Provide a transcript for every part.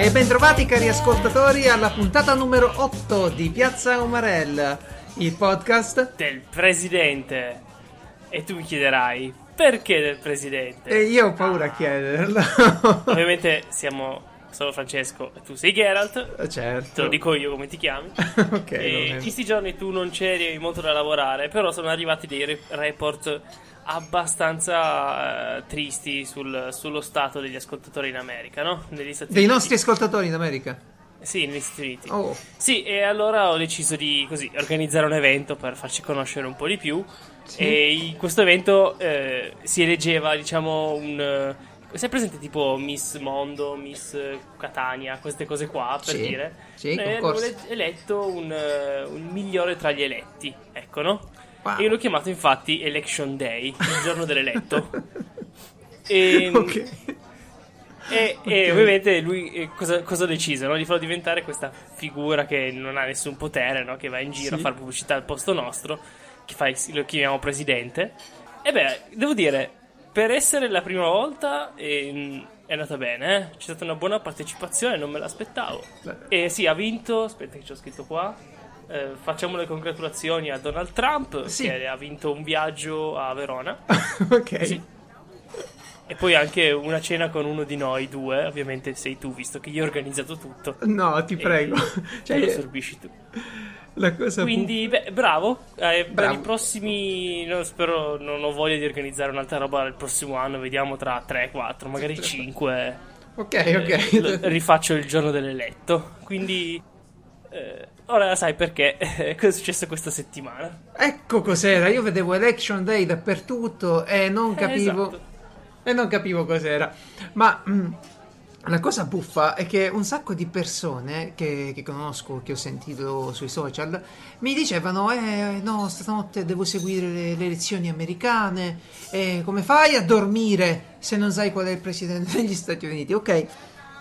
E bentrovati cari ascoltatori alla puntata numero 8 di Piazza Umarell, il podcast del presidente. E tu mi chiederai, perché del presidente? E io ho paura a chiederlo. Ovviamente siamo sono Francesco e tu sei Geralt. Certo. Te lo dico io come ti chiami. ok. E questi giorni tu non c'eri molto da lavorare, però sono arrivati dei report abbastanza uh, tristi sul, sullo stato degli ascoltatori in America, no? Dei Uniti. nostri ascoltatori in America? Sì, negli Stati Uniti. Oh. Sì, e allora ho deciso di così, organizzare un evento per farci conoscere un po' di più. Sì. E in questo evento eh, si eleggeva, diciamo, un. Sei presente tipo Miss Mondo, Miss Catania, queste cose qua per sì. dire? Sì, eh, hanno eletto un, un migliore tra gli eletti, ecco, no? Wow. E l'ho chiamato infatti Election Day, il giorno dell'eletto. e, ok. E, okay. e, ovviamente lui eh, cosa, cosa, ha deciso? No? Di farlo diventare questa figura che non ha nessun potere, no? che va in giro sì. a fare pubblicità al posto nostro, che fa, lo chiamiamo presidente. E beh, devo dire, per essere la prima volta eh, è andata bene, eh? c'è stata una buona partecipazione, non me l'aspettavo. E sì, ha vinto, aspetta che ci ho scritto qua, eh, facciamo le congratulazioni a Donald Trump sì. che ha vinto un viaggio a Verona. ok. Sì. E poi anche una cena con uno di noi due, ovviamente sei tu, visto che io ho organizzato tutto. No, ti prego. cioè, lo sorbisci tu. La cosa Quindi, beh, bravo. Eh, bravo. Per i prossimi, no, spero, non ho voglia di organizzare un'altra roba il prossimo anno, vediamo tra 3, 4, magari 5. Ok, ok. Eh, rifaccio il giorno dell'eletto. Quindi... Eh, Ora sai perché cosa è successo questa settimana. Ecco cos'era, io vedevo Election Day dappertutto e non eh, capivo... esatto. E non capivo cos'era. Ma... Mm, la cosa buffa è che un sacco di persone che, che, conosco, che ho sentito sui social, mi dicevano: Eh, no, stanotte devo seguire le, le elezioni americane. E come fai a dormire se non sai qual è il presidente degli Stati Uniti? Ok,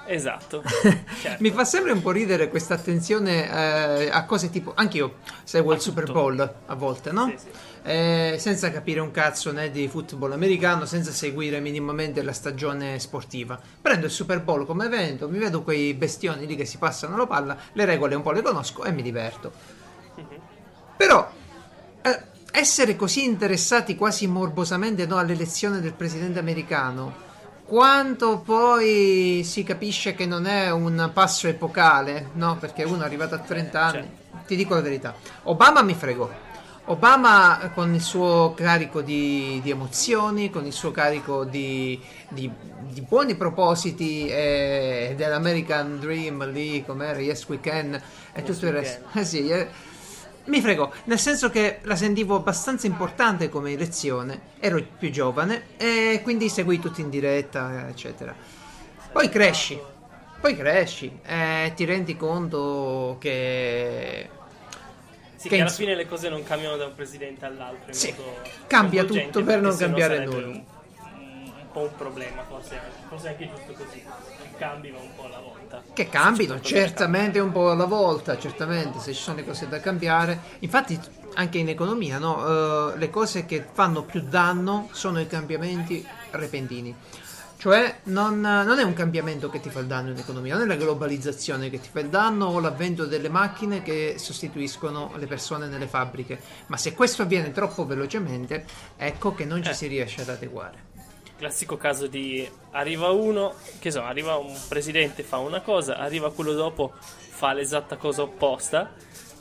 Esatto. certo. Mi fa sempre un po' ridere questa attenzione eh, a cose tipo. Anch'io seguo a il tutto. Super Bowl a volte, no? Sì, sì. Eh, senza capire un cazzo né di football americano, senza seguire minimamente la stagione sportiva. Prendo il Super Bowl come evento, mi vedo quei bestioni lì che si passano la palla, le regole un po' le conosco e mi diverto. Mm-hmm. Però. Eh, essere così interessati quasi morbosamente no, all'elezione del presidente americano quanto poi si capisce che non è un passo epocale, no? Perché uno è arrivato a 30 anni. Certo. Ti dico la verità. Obama mi fregò. Obama con il suo carico di, di emozioni, con il suo carico di, di, di buoni propositi e dell'American Dream lì, com'era, Yes We Can e yes tutto il resto. Eh sì, eh, mi fregò, nel senso che la sentivo abbastanza importante come elezione, ero più giovane e quindi seguì tutti in diretta, eccetera. Poi cresci, poi cresci e ti rendi conto che... Sì, che, che alla fine le cose non cambiano da un presidente all'altro. Sì, cambia tutto per non cambiare nulla. Un, un po' un problema, forse, forse è anche giusto così. Cambi un po' alla volta volta. Che cambino, certamente un po' alla volta, certamente, se ci sono le cose da cambiare. Infatti, anche in economia, no? uh, le cose che fanno più danno sono i cambiamenti repentini. Cioè, non, non, è un cambiamento che ti fa il danno in economia, non è la globalizzazione che ti fa il danno o l'avvento delle macchine che sostituiscono le persone nelle fabbriche. Ma se questo avviene troppo velocemente, ecco che non ci eh. si riesce ad adeguare classico caso di arriva uno, che so, arriva un presidente, fa una cosa, arriva quello dopo, fa l'esatta cosa opposta.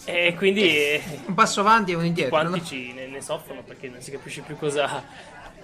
E quindi un passo avanti e un indietro. Quanti no? ci ne, ne, soffrono perché non si capisce più cosa,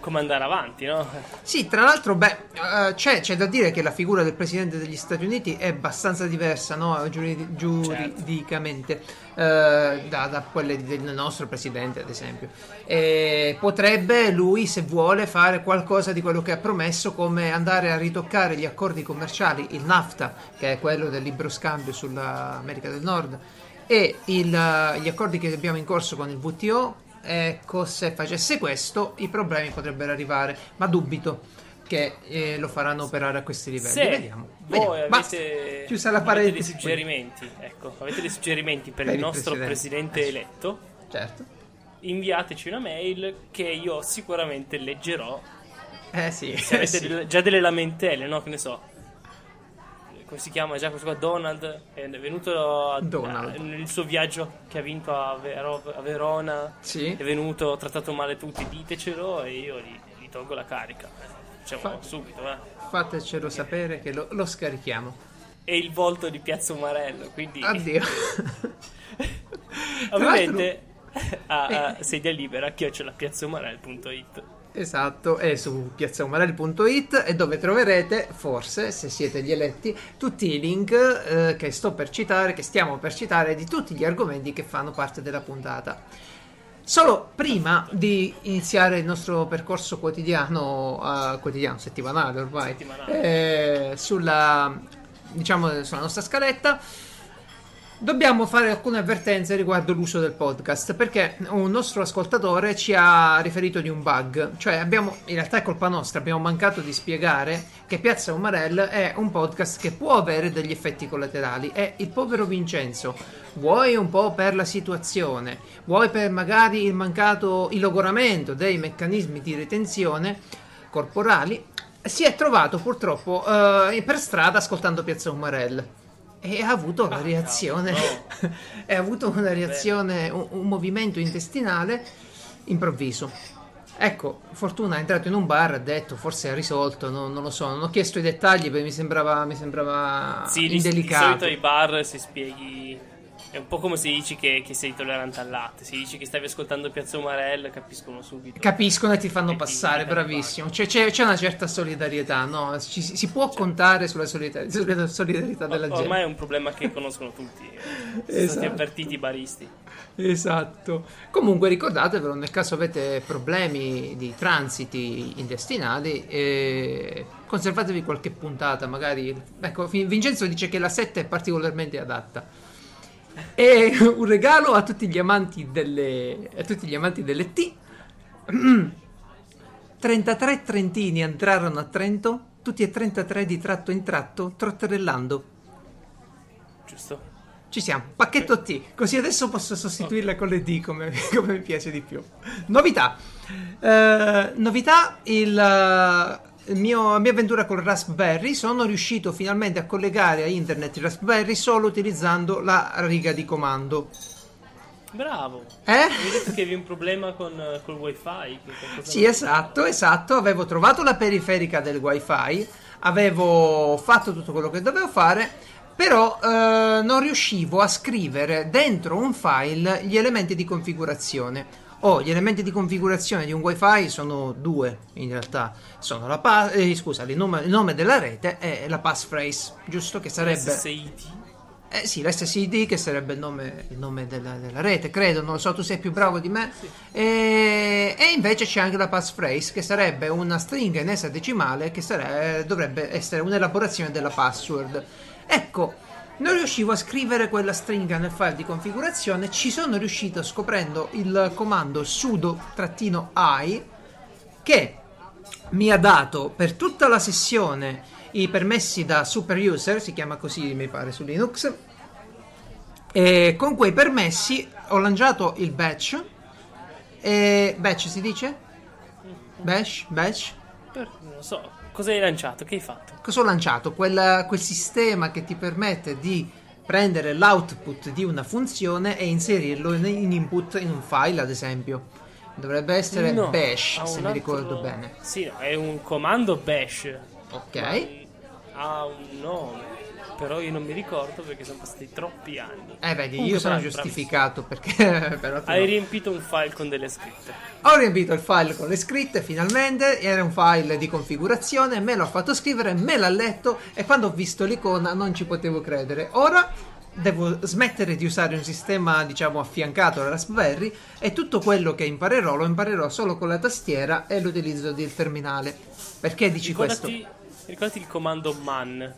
come andare avanti, no? Sì, tra l'altro, beh, uh, c'è, c'è, da dire che la figura del presidente degli Stati Uniti è abbastanza diversa, no? Giuridi- giuridicamente, certo. uh, da, da, quelle del nostro presidente, ad esempio. E potrebbe lui, se vuole, fare qualcosa di quello che ha promesso, come andare a ritoccare gli accordi commerciali, il NAFTA, che è quello del libero scambio sull'America del Nord, e il, gli accordi che abbiamo in corso con il WTO Ecco, se facesse questo i problemi potrebbero arrivare, ma dubito che eh, lo faranno operare a questi livelli. Se vediamo. Voi avete, chiusa la avete dei suggerimenti, ecco, avete dei suggerimenti per, per il nostro presidente, presidente eletto? Certo. inviateci una mail che io sicuramente leggerò. Eh sì. Se avete sì. delle- già delle lamentele, no? Che ne so. Come si chiama già questo qua? Donald. È venuto a, Donald. a- nel suo viaggio che ha vinto a, Vero- a Verona. Sì. È venuto, ha trattato male tutti, ditecelo e io gli, gli tolgo la carica. Facciamo Fa- subito, eh. Fatecelo sapere che lo, lo scarichiamo. E il volto di Piazza Umarello, quindi Addio. ovviamente a, Eh. a sedia libera chiocciolapiazzaumarello.it Esatto, è su piazzaumarelli.it e dove troverete, forse, se siete gli eletti, tutti i link eh, che sto per citare, che stiamo per citare, di tutti gli argomenti che fanno parte della puntata. Solo prima di iniziare il nostro percorso quotidiano, eh, quotidiano, settimanale ormai, Settimanale. eh, sulla, diciamo, sulla nostra scaletta, Dobbiamo fare alcune avvertenze riguardo l'uso del podcast perché un nostro ascoltatore ci ha riferito di un bug, cioè abbiamo, in realtà è colpa nostra, abbiamo mancato di spiegare che Piazza Umarell è un podcast che può avere degli effetti collaterali. E il povero Vincenzo, vuoi un po' per la situazione, vuoi per magari il mancato il logoramento dei meccanismi di retenzione corporali, si è trovato purtroppo eh, per strada ascoltando Piazza Umarell. E ha avuto la Ah, reazione, ha avuto una reazione, un, un movimento intestinale improvviso. Ecco, Fortuna è entrato in un bar, ha detto, forse ha risolto, non, non lo so, non ho chiesto i dettagli perché mi sembrava, mi sembrava Sì, di, di indelicato. solito ai bar se spieghi. È un po' come se dici che, che sei tollerante al latte. Se dici che stavi ascoltando Piazza Umarell, capiscono subito. Capiscono e ti fanno E passare, ti- bravissimo. C'è, c'è- c'è una certa solidarietà, no? Ci- si può contare sulla solidarietà, sulla solidarietà della gente. Ormai è un problema che conoscono tutti. Sono stati Esatto. avvertiti i baristi. Esatto. Comunque ricordatevelo, nel caso avete problemi di transiti intestinali, eh, conservatevi qualche puntata, magari. Ecco, Vin- Vincenzo dice che la 7 è particolarmente adatta. E un regalo a tutti gli amanti delle, a tutti gli amanti delle T. 33 trentini entrarono a Trento, tutti e 33 di tratto in tratto, trotterellando. Giusto? Ci siamo, pacchetto T, così adesso posso sostituirla con le D come, come mi piace di più. Novità, Eh, novità, il, il mio, mia avventura con Raspberry, sono riuscito finalmente a collegare a internet il Raspberry solo utilizzando la riga di comando. Bravo. Eh? Mi hai detto che avevi un problema con col wifi. Sì, esatto, esatto. Avevo trovato la periferica del wifi, avevo fatto tutto quello che dovevo fare, però eh, non riuscivo a scrivere dentro un file gli elementi di configurazione. Oh, gli elementi di configurazione di un wifi sono due in realtà. Sono la pa- eh, scusa, il nome, il nome della rete e la passphrase, giusto? Che sarebbe... SSID. Eh sì, l'SSID che sarebbe il nome, il nome della, della rete, credo, non lo so, tu sei più bravo di me. E, e invece c'è anche la passphrase che sarebbe una stringa in esadecimale che sare- dovrebbe essere un'elaborazione della password. Ecco, non riuscivo a scrivere quella stringa nel file di configurazione, ci sono riuscito scoprendo il comando sudo-i che mi ha dato per tutta la sessione i permessi da super user, si chiama così mi pare su Linux, e con quei permessi ho lanciato il batch, e batch si dice? Bash? Bash? Non so. Cosa hai lanciato? Che hai fatto? Cosa ho lanciato? Quel, quel sistema che ti permette di prendere l'output di una funzione e inserirlo in, in input in un file, ad esempio. Dovrebbe essere No, bash, se mi altro- ricordo bene. Sì, no, è un comando bash. Ok. Ha un nome. Però io non mi ricordo perché sono passati troppi anni. Eh, vedi, Comunque, io sono bravi, giustificato perché però tu Hai no. riempito un file con delle scritte. Ho riempito il file con le scritte finalmente, era un file di configurazione, me l'ho fatto scrivere, me l'ha letto e quando ho visto l'icona non ci potevo credere. Ora devo smettere di usare un sistema, diciamo, affiancato alla Raspberry e tutto quello che imparerò lo imparerò solo con la tastiera e l'utilizzo del terminale. Perché dici questo? Ricordati, ricordati il comando man.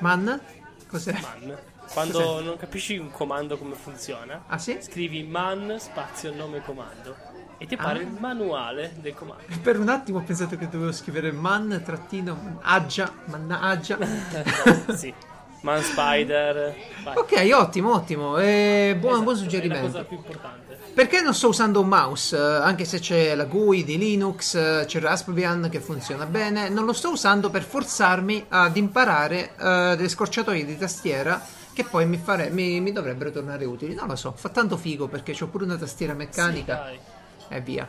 Man? Cos'è? Man. Quando non capisci un comando come funziona, Ah sì? scrivi man spazio nome comando e ti appare Ah. il manuale del comando. Per un attimo ho pensato che dovevo scrivere man trattino aggia, mannaggia. sì. Man Spider. Vai. Ok, ottimo, ottimo. Eh, buon, esatto, buon suggerimento. È la cosa più importante. Perché non sto usando un mouse? Eh, anche se c'è la GUI di Linux, eh, c'è Raspbian che funziona bene, non lo sto usando per forzarmi ad imparare uh, delle scorciatoie di tastiera che poi mi, fare, mi, mi, dovrebbero tornare utili. Non lo so, fa tanto figo perché ho pure una tastiera meccanica sì, e via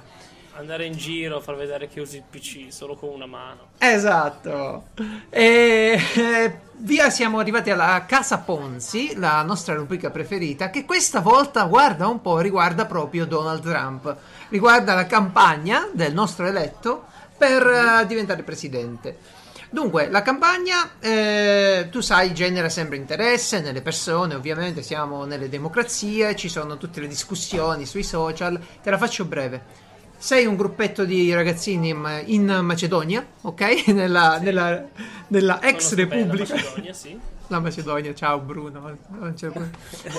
andare in giro, far vedere che usi il PC solo con una mano. Esatto. E eh, via siamo arrivati alla Casa Ponzi, la nostra rubrica preferita, che questa volta, guarda un po', riguarda proprio Donald Trump. Riguarda la campagna del nostro eletto per uh, diventare presidente. Dunque, la campagna, eh, tu sai, genera sempre interesse nelle persone, ovviamente siamo nelle democrazie, ci sono tutte le discussioni sui social, te la faccio breve sei un gruppetto di ragazzini in Macedonia, ok? Nella, nella, nella ex repubblica. La Macedonia, sì. La Macedonia, ciao Bruno. Non,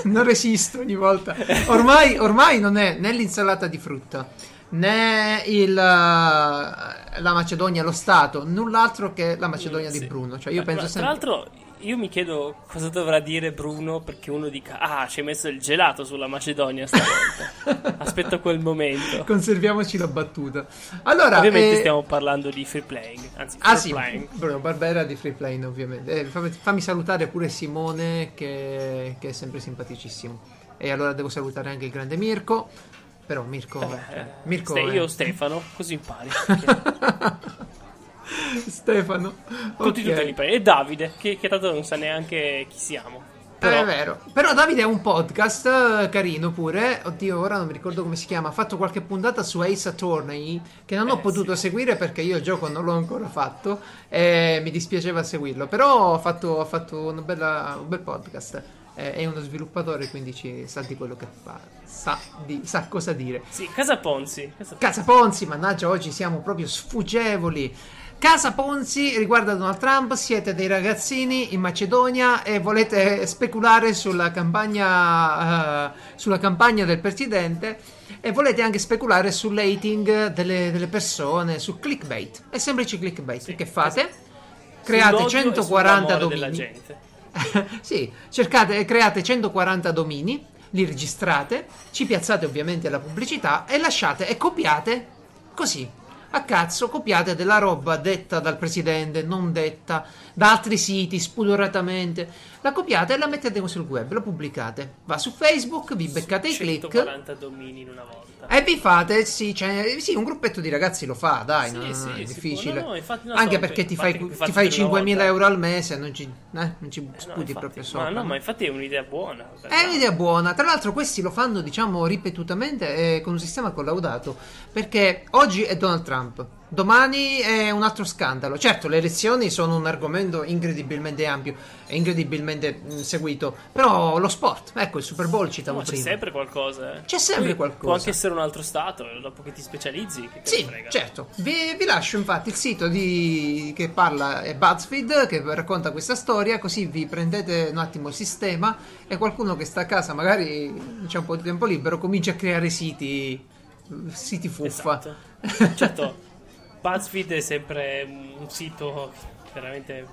non resisto ogni volta. Ormai, ormai non è né l'insalata di frutta né il, la Macedonia, lo Stato, null'altro che la Macedonia sì. di Bruno. Cioè, io penso tra, sempre... tra l'altro, io mi chiedo cosa dovrà dire Bruno perché uno dica ah ci hai messo il gelato sulla Macedonia stavolta. Aspetto quel momento. Conserviamoci la battuta. Allora ovviamente eh... stiamo parlando di free playing anzi ah sì playing. Bruno Barbera di free playing ovviamente. Eh, fammi, fammi, salutare pure Simone che, che, è sempre simpaticissimo. E allora devo salutare anche il grande Mirko. Però Mirko, eh, eh Mirko Ste- io Stefano così impari Stefano. Tutti, okay. tutti E Davide, che, che tanto non sa neanche chi siamo. Però... È vero. Però Davide ha un podcast eh, carino pure. Oddio, ora non mi ricordo come si chiama. Ha fatto qualche puntata su Ace Attorney che non eh, ho potuto sì. seguire perché io il gioco non l'ho ancora fatto e mi dispiaceva seguirlo. Però ha fatto, fatto bella, un bel podcast. È uno sviluppatore, quindi ci sa di quello che fa. Sa, di, sa cosa dire. Sì, Casa Ponzi. Casa Ponzi. Casa Ponzi, mannaggia, oggi siamo proprio sfuggevoli. Casa Ponzi riguarda Donald Trump, siete dei ragazzini in Macedonia e volete speculare sulla campagna, uh, sulla campagna del presidente e volete anche speculare sull'hating delle, delle persone, su clickbait. È semplice clickbait. Sì, che fate? Create 140 domini. sì, cercate, create 140 domini, li registrate, ci piazzate ovviamente la pubblicità e lasciate e copiate così a cazzo copiate della roba detta dal presidente, non detta da altri siti spudoratamente. La copiate e la mettete sul web, la pubblicate. Va su Facebook, vi beccate i click. 140 domini in una volta. E vi fate, sì, cioè, sì, un gruppetto di ragazzi lo fa, dai, sì, non sì, è difficile. No, no, infatti, no, Anche so, perché ti fai, ti fai 5.000 euro al mese, non ci, eh, non ci eh, sputi proprio sopra. Ma no, ma infatti è un'idea buona. È un'idea buona. Tra l'altro questi lo fanno, diciamo, ripetutamente eh, con un sistema collaudato, perché oggi è Donald Trump. Domani è un altro scandalo. Certo, le elezioni sono un argomento incredibilmente ampio e incredibilmente mh, mm, seguito. Però lo sport, ecco il Super Bowl citavo no, prima. C'è sempre qualcosa. Eh. C'è sempre Poi qualcosa. Può anche essere un altro stato, dopo che ti specializzi. Che sì, certo. Vi, vi, lascio infatti il sito di, che parla è BuzzFeed che racconta questa storia, così vi prendete un attimo il sistema e qualcuno che sta a casa, magari c'è un po' di tempo libero, comincia a creare siti, siti fuffa. Esatto. certo. BuzzFeed è sempre un sito veramente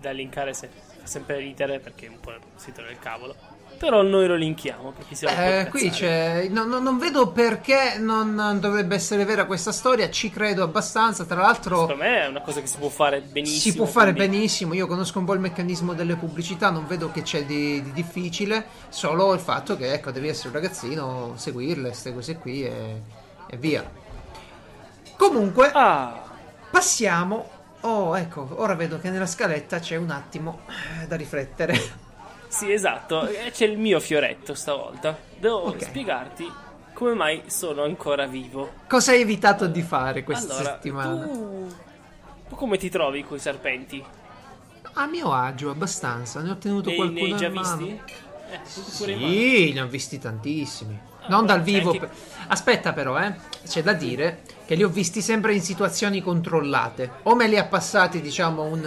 da linkare se, sempre ridere perché è un po' un sito del cavolo. Però noi lo linkiamo perché siamo eh, qui c'è. No, no, non vedo perché non dovrebbe essere vera questa storia. Ci credo abbastanza. Tra l'altro, secondo me è una cosa che si può fare benissimo. Si può fare quindi... benissimo. Io conosco un po' il meccanismo delle pubblicità. Non vedo che c'è di, di difficile. Solo il fatto che, ecco, devi essere un ragazzino, seguirle, queste cose qui e, e via. Comunque, ah. passiamo. Oh, ecco, ora vedo che nella scaletta c'è un attimo eh, da riflettere. Sì, esatto, c'è il mio fioretto stavolta. Devo okay. spiegarti come mai sono ancora vivo. Cosa hai evitato di fare questa allora, settimana? Tu... tu come ti trovi con i serpenti? A mio agio, abbastanza. Ne ho tenuto e qualcuno ne hai già visti? Eh, sì, ne ho visti tantissimi. Non dal vivo. Anche... Aspetta, però, eh. C'è da dire che li ho visti sempre in situazioni controllate. O me li ha passati, diciamo, un,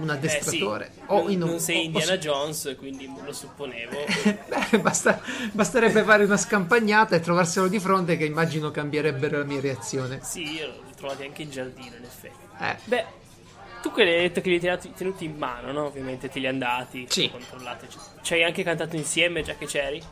un addestratore. Eh sì. o in un, non sei Indiana o... Jones, quindi lo supponevo. Beh, basta, basterebbe fare una scampagnata e trovarselo di fronte, che immagino cambierebbero la mia reazione. Sì, io li ho trovati anche in giardino, in effetti. Eh. Beh. Tu che hai detto che li hai tenuti in mano, no? Ovviamente te li hanno dati, sì. controllati. Ci hai anche cantato insieme già che c'eri?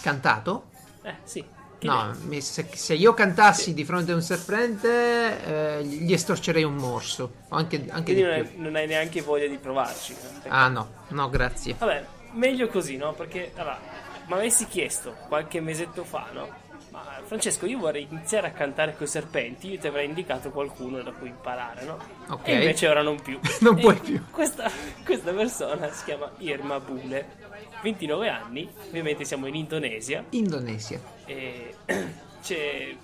Cantato? Eh, sì. No, mi, se, se, io cantassi sì. di fronte a un serpente, eh, gli estorcerei un morso. Anche, anche Quindi non hai, non hai, neanche voglia di provarci. Ah, no, no, grazie. Vabbè, meglio così, no? Perché, allora, mi avessi chiesto qualche mesetto fa, no? Ma Francesco, io vorrei iniziare a cantare con i serpenti, io ti avrei indicato qualcuno da cui imparare, no? Ok. E invece ora non più. non puoi più. Questa, questa persona si chiama Irma Bule 29 anni, ovviamente siamo in Indonesia. Indonesia. E c'è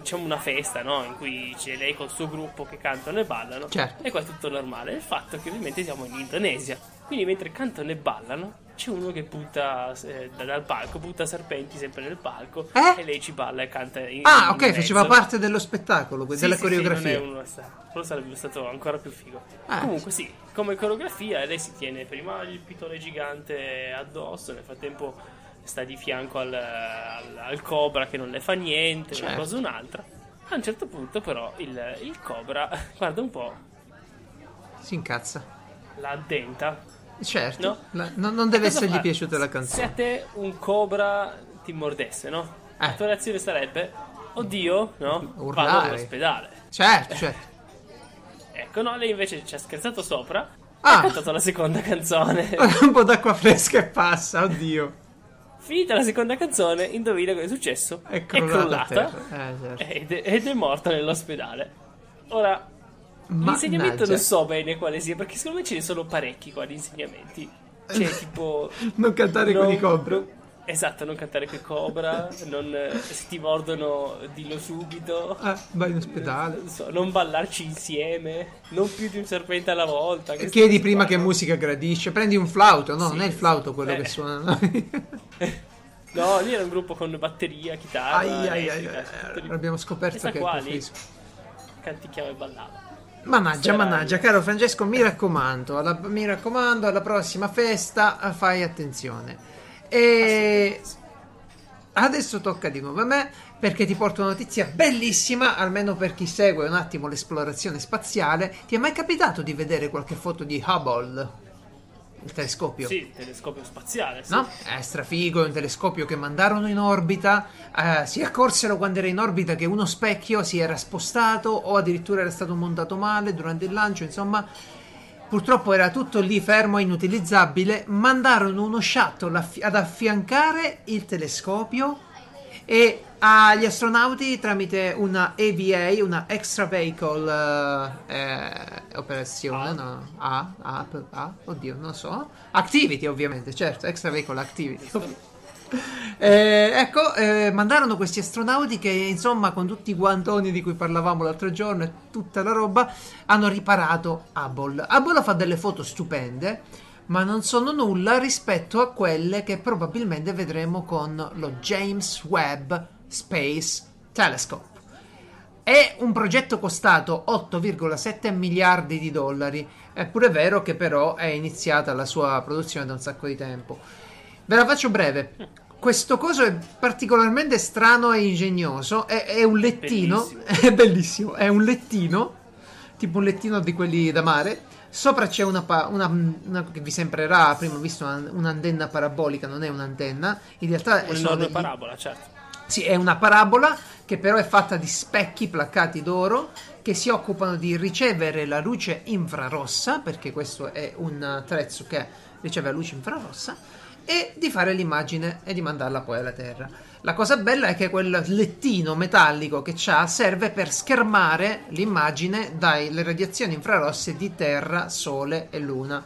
diciamo una festa, no? In cui c'è lei col suo gruppo che cantano e ballano. Certo. E qua è tutto normale. Il fatto è che ovviamente siamo in Indonesia. Quindi mentre cantano e ballano, c'è uno che butta eh, dal palco, butta serpenti sempre nel palco. Eh? E lei ci balla e canta in Ah, ok, faceva parte dello spettacolo, Sì, della sì, coreografia. Sì, uno quello sarebbe stato ancora più figo. Ah. Comunque sì, come coreografia lei si tiene prima il pitone gigante addosso, nel frattempo sta di fianco al, al- al cobra che non le fa niente, una Certo. cosa o un'altra. A un certo punto però il, il cobra, guarda un po', Si incazza. la addenta. Certo, No. la- no- non deve essergli fa? piaciuta la Se a canzone. te un cobra ti mordesse, no? La Eh. tua reazione sarebbe, oddio, no? Urlare. Vado all'ospedale. Certo, certo. Ecco, no, lei invece ci ha scherzato sopra. Ah. Ha cantato la seconda canzone. Un po' d'acqua fresca e passa, oddio. Finita la seconda canzone, indovina cosa è successo? È crollata. a crollata. Eh, certo. ed, è, ed è morta nell'ospedale. Ora, l'insegnamento Mannaggia. non so bene quale sia, perché secondo me ce ne sono parecchi qua di insegnamenti. Cioè, tipo. Non cantare con i cobra. non- esatto, non cantare con i cobra. non, eh, se ti mordono, dillo subito. Eh, vai in ospedale. Non, so, non ballarci insieme. Non più di un serpente alla volta. queste Chiedi cose prima che musica gradisce. Prendi un flauto. No, Sì. non è il flauto quello Eh. che suona. no. Lì era un gruppo con batteria, chitarra. ai, ai, ai, ai. Abbiamo scoperto Questa che qua lì preferisco. canticchiava e ballava. Mannaggia, mannaggia, caro Francesco, mi raccomando, alla, mi raccomando, alla prossima festa eh, fai attenzione. E adesso tocca di nuovo a me perché ti porto una notizia bellissima, almeno per chi segue un attimo l'esplorazione spaziale. Ti è mai capitato di vedere qualche foto di Hubble? Il telescopio? Sì, il telescopio spaziale. Sì. No? È strafigo, è un telescopio che mandarono in orbita. eh, si accorsero quando era in orbita che uno specchio si era spostato o addirittura era stato montato male durante il lancio. Insomma, purtroppo era tutto lì fermo e inutilizzabile. Mandarono uno shuttle ad affiancare il telescopio e agli astronauti tramite una AVA, una Extra Vehicle eh, eh, operazione, Ah. no? A, A, A, oddio, non so. Activity, ovviamente, certo, Extra Vehicle Activity. Eh, ecco, eh, mandarono questi astronauti che, insomma, con tutti i guantoni di cui parlavamo l'altro giorno e tutta la roba, hanno riparato Hubble. Hubble fa delle foto stupende, ma non sono nulla rispetto a quelle che probabilmente vedremo con lo James Webb Space Telescope. È un progetto costato 8,7 miliardi di dollari. È pure vero che però è iniziata la sua produzione da un sacco di tempo. Ve la faccio breve. Questo coso è particolarmente strano e ingegnoso. È, è un lettino. Bellissimo. È bellissimo. È un lettino. Tipo un lettino di quelli da mare. Sopra c'è una, pa- una- una- che vi sembrerà, prima ho visto una- un'antenna parabolica, non è un'antenna. In realtà sono Un'enorme degli- parabola, certo. Sì, è una parabola che però è fatta di specchi placcati d'oro che si occupano di ricevere la luce infrarossa, perché questo è un attrezzo che riceve la luce infrarossa, e di fare l'immagine e di mandarla poi alla Terra. La cosa bella è che quel lettino metallico che c'ha serve per schermare l'immagine dalle radiazioni infrarosse di Terra, Sole e Luna.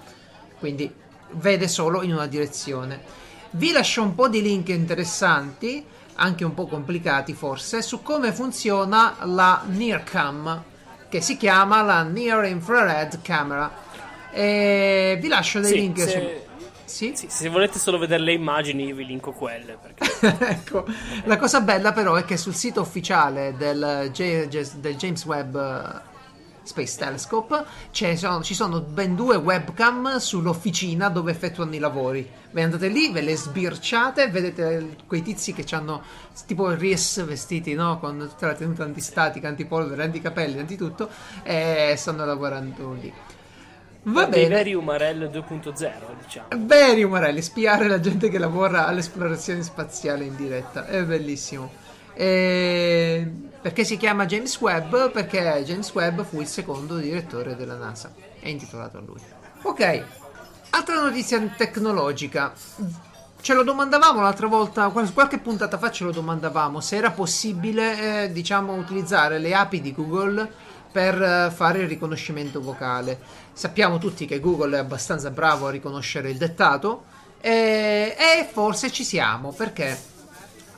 Quindi vede solo in una direzione. Vi lascio un po' di link interessanti, anche un po' complicati forse, su come funziona la NIRCam, che si chiama la Near Infrared Camera. E vi lascio dei Sì, link se- su... Sì? Sì, se volete solo vedere le immagini, io vi linko quelle. Perché... ecco, la cosa bella però è che sul sito ufficiale del, J- del James Webb Space Telescope sono- ci sono ben due webcam sull'officina dove effettuano i lavori. Ve andate lì, ve le sbirciate, vedete quei tizi che hanno tipo RIS vestiti no? con tutta la tenuta antistatica, antipolvere, anticapelli, antitutto e stanno lavorando lì. Va bene. Veri Umarell 2.0, diciamo. Veri Umarelli, spiare la gente che lavora all'esplorazione spaziale in diretta. È bellissimo. E... Perché si chiama James Webb? Perché James Webb fu il secondo direttore della NASA. È intitolato a lui. Ok, altra notizia tecnologica. Ce lo domandavamo l'altra volta, qualche puntata fa ce lo domandavamo se era possibile, eh, diciamo, utilizzare le API di Google per eh, fare il riconoscimento vocale. Sappiamo tutti che Google è abbastanza bravo a riconoscere il dettato e, e forse ci siamo perché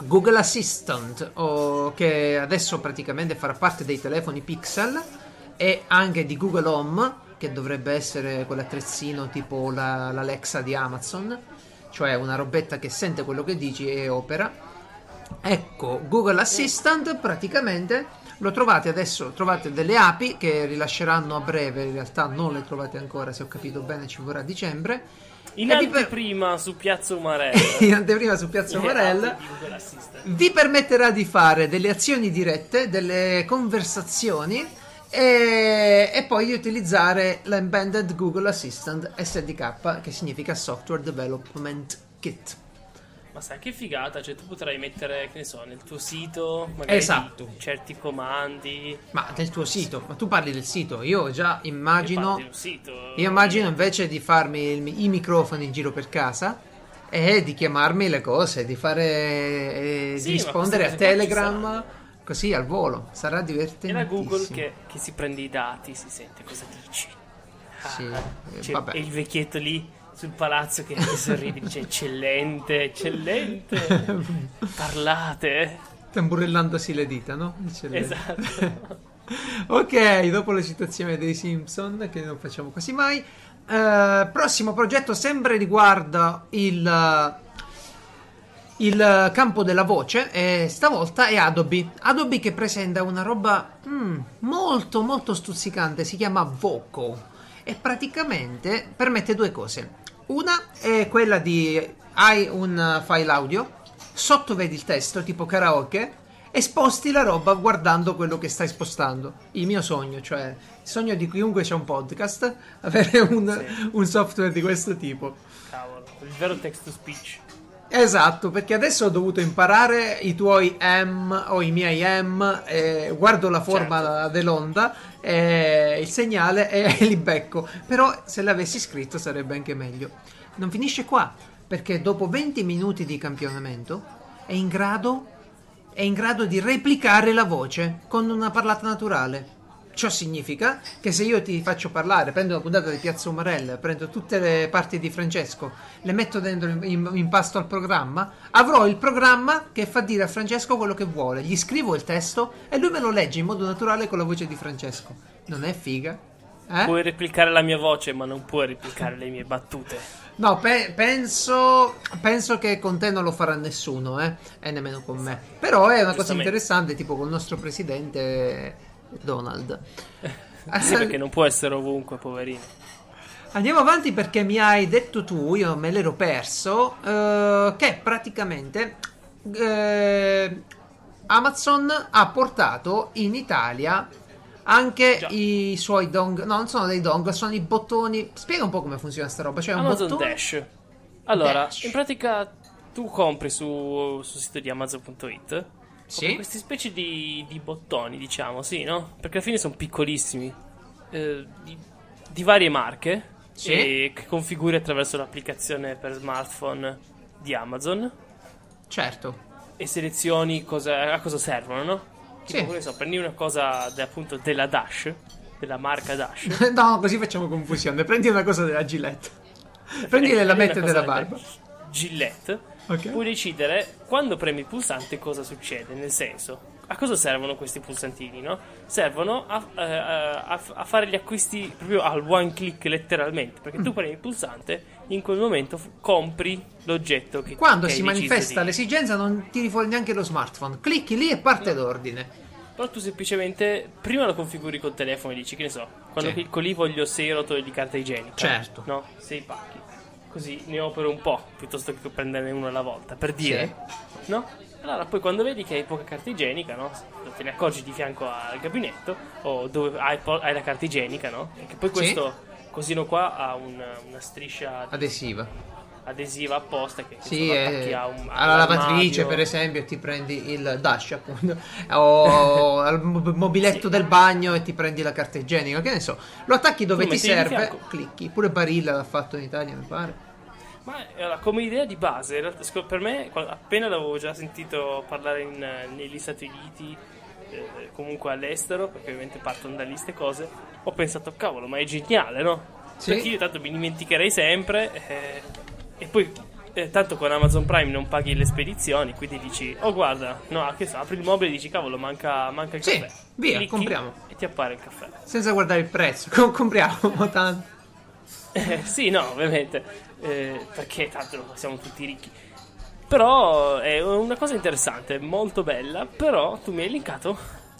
Google Assistant, oh, che adesso praticamente farà parte dei telefoni Pixel e anche di Google Home, che dovrebbe essere quell'attrezzino tipo la, l'Alexa di Amazon, cioè una robetta che sente quello che dici e opera. Ecco, Google Assistant praticamente lo trovate adesso, trovate delle api che rilasceranno a breve, in realtà non le trovate ancora, se ho capito bene ci vorrà dicembre. In anteprima per... su Piazza Umarella. in anteprima su Piazza Umarella. Vi permetterà di fare delle azioni dirette, delle conversazioni e, e poi di utilizzare l'Embedded Google Assistant SDK, che significa Software Development Kit. Ma sai che figata, cioè tu potrai mettere, che ne so, nel tuo sito magari esatto. certi comandi. Ma nel tuo sito, ma tu parli del sito, io già immagino io, sito, io immagino invece di farmi il, i microfoni in giro per casa e di chiamarmi le cose, di fare eh, sì, di rispondere a Telegram così al volo, sarà divertente. E la Google che, che, si prende i dati, si sente cosa dici. Sì, ah, cioè, e il vecchietto lì sul palazzo che, sorride dice eccellente, eccellente, parlate. Tamburellandosi le dita, no? Eccellente. Esatto. ok, dopo la citazione dei Simpson, che non facciamo quasi mai, uh, prossimo progetto sempre riguarda il... Il campo della voce e stavolta è Adobe. Adobe che presenta una roba mm, molto molto stuzzicante, si chiama Voco e praticamente permette due cose. Una è quella di hai un file audio, sotto vedi il testo tipo karaoke e sposti la roba guardando quello che stai spostando. Il mio sogno, cioè il sogno di chiunque c'è un podcast, avere un, sì. un software di questo tipo. Cavolo, il vero text to speech. Esatto, perché adesso ho dovuto imparare i tuoi M o i miei M, eh, guardo la forma certo. dell'onda, eh, il segnale e li becco. Però se l'avessi scritto sarebbe anche meglio. Non finisce qua, perché dopo 20 minuti di campionamento è in grado, è in grado di replicare la voce con una parlata naturale. Ciò significa che se io ti faccio parlare, prendo una puntata di Piazza Umarella, prendo tutte le parti di Francesco, le metto dentro in, in, pasto al programma, avrò il programma che fa dire a Francesco quello che vuole, gli scrivo il testo e lui me lo legge in modo naturale con la voce di Francesco. Non è figa? Eh? Puoi replicare la mia voce, ma non puoi replicare le mie battute. No, pe- penso, penso, che con te non lo farà nessuno, eh? E nemmeno con me. Però è una cosa interessante, tipo col nostro presidente Donald. sì, perché non può essere ovunque, poverino. Andiamo avanti perché mi hai detto tu, io me l'ero perso, uh, che praticamente uh, Amazon ha portato in Italia anche Già. i suoi dong. No, non sono dei dong, sono i bottoni. Spiega un po' come funziona sta roba. Cioè Amazon bottone... Dash. Allora, Dash. in pratica tu compri su, sul sito di Amazon.it sì? queste specie di, di, bottoni, diciamo, sì, no? Perché alla fine sono piccolissimi. Eh, di, di, varie marche. Sì? E che configuri attraverso l'applicazione per smartphone di Amazon. Certo. E selezioni cosa, a cosa servono, no? Tipo, sì. so, prendi una cosa de, appunto della Dash, della marca Dash. no, così facciamo confusione. Prendi una cosa della Gillette. Prendi la lamette della barba. Gillette okay. puoi decidere quando premi il pulsante cosa succede. Nel senso, a cosa servono questi pulsantini? No? Servono a, eh, a, a, fare gli acquisti proprio al one click letteralmente. Perché tu mm. premi il pulsante, in quel momento compri l'oggetto che Quando che si manifesta di... l'esigenza, non tiri fuori neanche lo smartphone. Clicchi lì e parte no. d'ordine. Però tu semplicemente prima lo configuri col telefono e dici che ne so, quando sì. clicco lì voglio 6 rotoli di carta igienica. Certo. No, 6 pacchi così ne opero un po' piuttosto che prenderne uno alla volta, per dire, sì. no? Allora poi quando vedi che hai poca carta igienica, no? Te ne accorgi di fianco al gabinetto o dove hai, hai la carta igienica, no? Che poi questo, sì. cosino qua ha un, una striscia adesiva adesiva apposta che, che sì, è, a un, alla lavatrice per esempio ti prendi il dash appunto o al mobiletto sì. del bagno e ti prendi la carta igienica che ne so lo attacchi dove ti serve clicchi pure Barilla l'ha fatto in Italia mi pare ma allora, come idea di base per me appena l'avevo già sentito parlare in, negli Stati Uniti eh, comunque all'estero perché ovviamente partono da lì queste cose ho pensato cavolo ma è geniale no? Sì. Perché io tanto mi dimenticherei sempre eh, e poi, eh, tanto con Amazon Prime non paghi le spedizioni, quindi dici, oh guarda, no, che so, apri il mobile e dici, cavolo, manca, manca il sì, caffè. via, Clicchi compriamo. E ti appare il caffè. Senza guardare il prezzo, Com- compriamo tanto. Eh, sì, no, ovviamente, eh, perché tanto siamo tutti ricchi. Però è una cosa interessante, molto bella, però tu mi hai linkato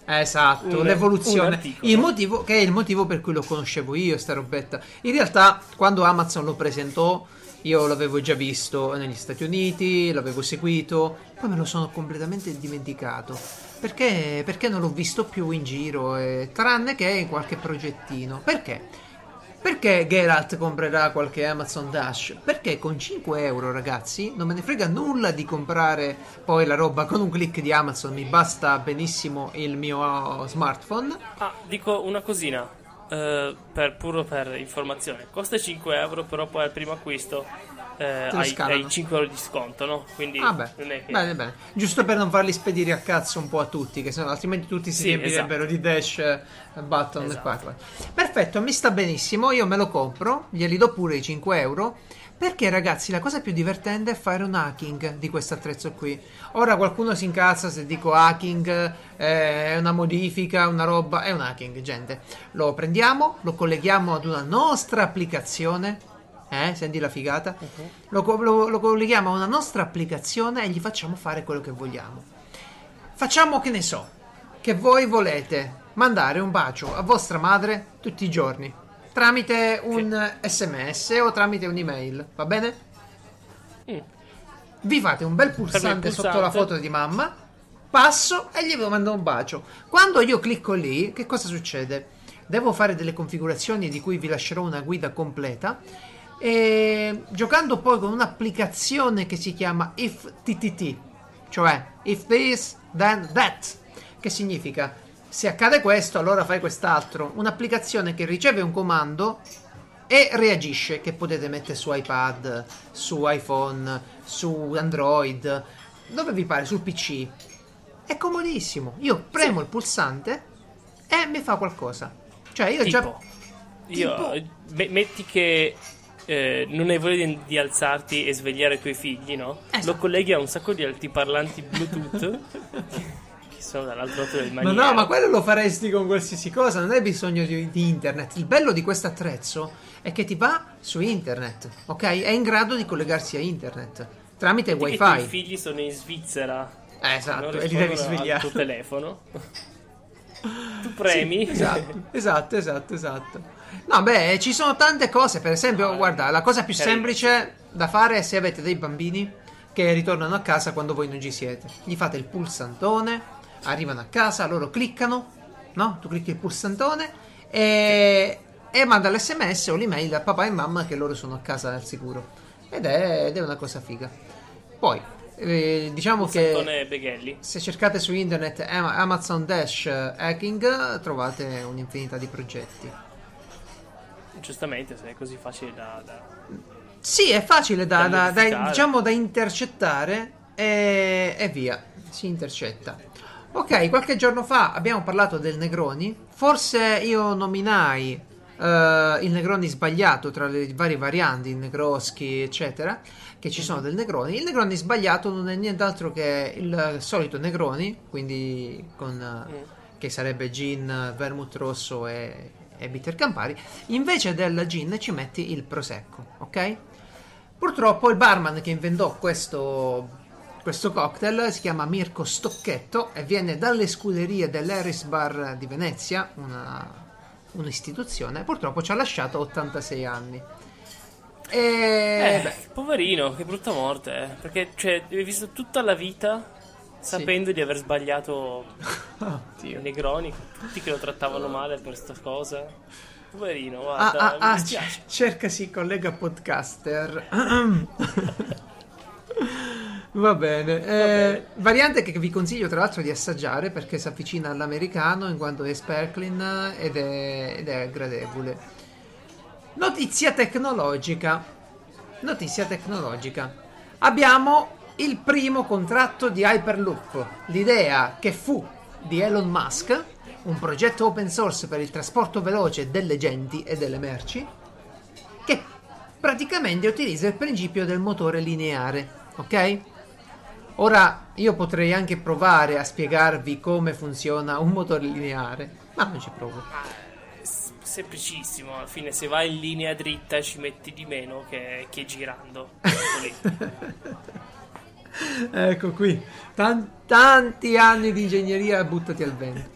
Esatto, un, l'evoluzione. il motivo, che è il motivo per cui lo conoscevo io, sta robetta. In realtà, quando Amazon lo presentò, io l'avevo già visto negli Stati Uniti, l'avevo seguito, poi me lo sono completamente dimenticato. Perché, perché non l'ho visto più in giro, eh, tranne che in qualche progettino. Perché? Perché Geralt comprerà qualche Amazon Dash? Perché con 5 euro, ragazzi, non me ne frega nulla di comprare poi la roba con un click di Amazon. Mi basta benissimo il mio smartphone. Ah, dico una cosina. Uh, per, puro per informazione costa 5 euro però poi al primo acquisto uh, hai, hai, 5 euro di sconto no? quindi ah beh, che... bene bene giusto per non farli spedire a cazzo un po' a tutti che sennò altrimenti tutti si sì, riempirebbero esatto. di dash eh, button esatto. e qua, qua perfetto mi sta benissimo io me lo compro glieli do pure i 5 euro perché ragazzi la cosa più divertente è fare un hacking di questo attrezzo qui. Ora qualcuno si incazza se dico hacking, eh, è una modifica, una roba, è un hacking gente. Lo prendiamo, lo colleghiamo ad una nostra applicazione, eh, senti la figata? Uh-huh. Lo, lo, lo colleghiamo a una nostra applicazione e gli facciamo fare quello che vogliamo. Facciamo che ne so, che voi volete mandare un bacio a vostra madre tutti i giorni tramite un sì. sms o tramite un'email, va bene? Mm. Vi fate un bel pulsante, pulsante, sotto la foto di mamma, passo e gli mando un bacio. Quando io clicco lì, che cosa succede? Devo fare delle configurazioni di cui vi lascerò una guida completa. E giocando poi con un'applicazione che si chiama IFTTT, cioè if this then that, che significa se accade questo, allora fai quest'altro. Un'applicazione che riceve un comando e reagisce, che potete mettere su iPad, su iPhone, su Android, dove vi pare, sul PC. È comodissimo. Io premo sì. il pulsante e mi fa qualcosa. Cioè, io tipo, già. Io, tipo... metti che eh, non hai voglia di, di, alzarti e svegliare i tuoi figli, no? Esatto. Lo colleghi a un sacco di altiparlanti Bluetooth. sono dall'altro lato del maniero. Ma no, ma quello lo faresti con qualsiasi cosa, non hai bisogno di, di internet. Il bello di questo attrezzo è che ti va su internet, ok? È in grado di collegarsi a internet tramite Metti wifi. I figli sono in Svizzera. Eh, esatto, e li devi svegliare. Al tuo telefono. tu premi. Sì, esatto, esatto, esatto, esatto. No, beh, ci sono tante cose. Per esempio, no, guarda, la cosa più semplice da fare è se avete dei bambini che ritornano a casa quando voi non ci siete. Gli fate il pulsantone arrivano a casa, loro cliccano, no? Tu clicchi il pulsantone e, e manda l'sms o l'email a papà e mamma che loro sono a casa al sicuro. Ed è, ed è una cosa figa. Poi, eh, diciamo che se cercate su internet Amazon Dash Hacking trovate un'infinità di progetti. Giustamente, se è così facile da... da... Sì, è facile da, da, da, diciamo, da intercettare e, e via, si intercetta. Ok, qualche giorno fa abbiamo parlato del Negroni. Forse io nominai uh, il Negroni sbagliato tra le varie varianti, il Negroschi, eccetera, che ci sono del Negroni. Il Negroni sbagliato non è nient'altro che il solito Negroni, quindi con, uh, che sarebbe gin, vermouth rosso e, e bitter Campari. Invece del gin ci metti il prosecco, ok? Purtroppo il barman che inventò questo questo cocktail si chiama Mirko Stocchetto e viene dalle scuderie dell'Eris Bar di Venezia, una, un'istituzione. Purtroppo ci ha lasciato 86 anni. E eh, beh. poverino, che brutta morte. Eh. Perché cioè, hai visto tutta la vita sapendo di aver sbagliato i Negroni, tutti che lo trattavano male per questa cosa. Poverino, guarda, ah, ah, ah, dispiace. cercasi collega podcaster. Va bene. Eh, bene. variante che vi consiglio tra l'altro di assaggiare perché si avvicina all'americano in quanto è sparkling ed è, ed è gradevole. Notizia tecnologica. Notizia tecnologica. Abbiamo il primo contratto di Hyperloop. L'idea che fu di Elon Musk, un progetto open source per il trasporto veloce delle genti e delle merci, che praticamente utilizza il principio del motore lineare, ok? Ora io potrei anche provare a spiegarvi come funziona un motore lineare, ma non ci provo. S- Semplicissimo, alla fine se vai in linea dritta ci metti di meno che, che girando. Ecco qui, Tan- tanti anni di ingegneria buttati al vento.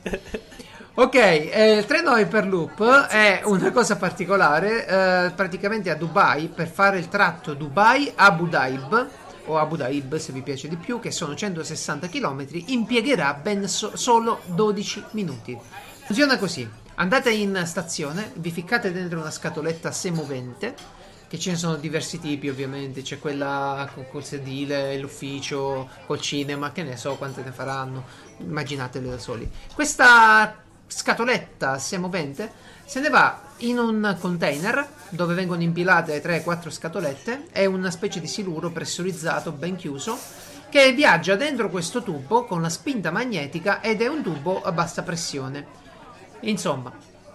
Ok, eh, il treno Hyperloop è una cosa particolare, eh, praticamente a Dubai, per fare il tratto Dubai-Abu Dhaib, o Abu Dhaib se vi piace di più, che sono 160 km, impiegherà ben so- solo 12 minuti. Funziona così, andate in stazione, vi ficcate dentro una scatoletta semovente, che ce ne sono diversi tipi ovviamente, c'è quella con- col sedile, l'ufficio, col cinema, che ne so quante ne faranno, immaginatele da soli. Questa scatoletta semovente se ne va in un container dove vengono impilate 3-4 scatolette, è una specie di siluro pressurizzato ben chiuso che viaggia dentro questo tubo con la spinta magnetica ed è un tubo a bassa pressione. Insomma,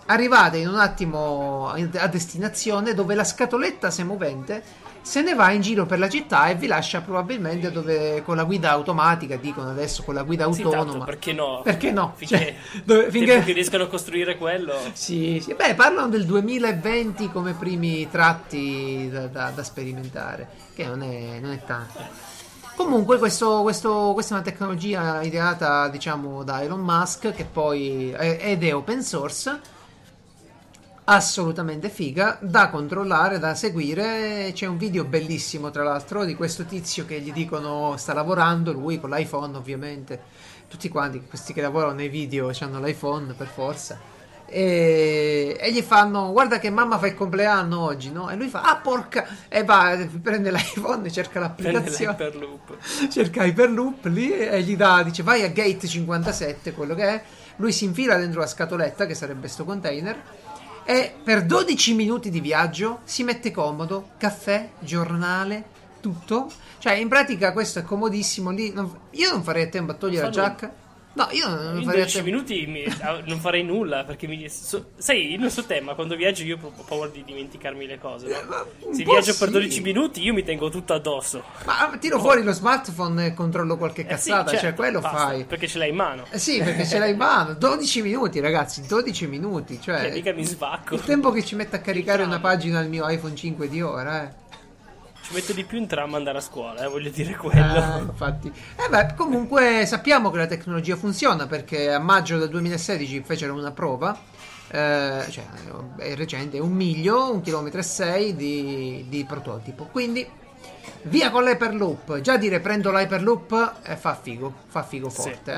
arrivate in un attimo a destinazione dove la scatoletta semovente se ne va in giro per la città e vi lascia probabilmente dove con la guida automatica, dicono adesso con la guida Sì, tanto, autonoma. perché no? Perché no? Finché, Cioè, dove- finché- riescano a costruire quello. Sì, sì, beh, parlano del 2020 come primi tratti da, da- da sperimentare, che non è, non è tanto. Comunque, questo- questo- questa è una tecnologia ideata, diciamo, da Elon Musk, che poi è, ed è open source. Assolutamente figa, da controllare, da seguire. C'è un video bellissimo, tra l'altro, di questo tizio che gli dicono sta lavorando, lui con l'iPhone, ovviamente. Tutti quanti, questi che lavorano nei video, hanno l'iPhone per forza. E, e gli fanno: Guarda che mamma fa il compleanno oggi, no? E lui fa: Ah, porca! E va, prende l'iPhone, cerca l'applicazione l'hyperloop. cerca Hyperloop lì e gli dà, dice vai a gate 57, quello che è. Lui si infila dentro la scatoletta, che sarebbe sto container, e per 12 minuti di viaggio si mette comodo, caffè, giornale, tutto. Cioè, in pratica questo è comodissimo lì. non- io non farei a tempo a togliere la Fa nulla. giacca. No, io non In farei a 12 tempo. minuti mi- ah, non farei nulla perché mi. so- sai, il nostro tema, quando viaggio io ho paura di dimenticarmi le cose. no? un Se viaggio sì. per 12 minuti io mi tengo tutto addosso. Ma tiro fuori lo smartphone e controllo qualche Eh sì, cazzata, cioè certo, quello basta, fai. Perché ce l'hai in mano. Eh sì, perché ce l'hai in mano. 12 minuti, ragazzi, 12 minuti. Cioè, Cioè, mica mi svacco. Il tempo che ci mette a caricare una pagina al mio iPhone 5 di ora, eh. Ci metto di più in tram andare a scuola, eh, voglio dire quello. Eh, infatti. Eh beh, comunque sappiamo che la tecnologia funziona perché a maggio del 2016 fecero una prova. eh, cioè, è recente, un miglio, un chilometro e sei di, di prototipo. Quindi, via con l'Hyperloop. Già dire prendo l'Hyperloop eh, fa figo, fa figo Sì. forte,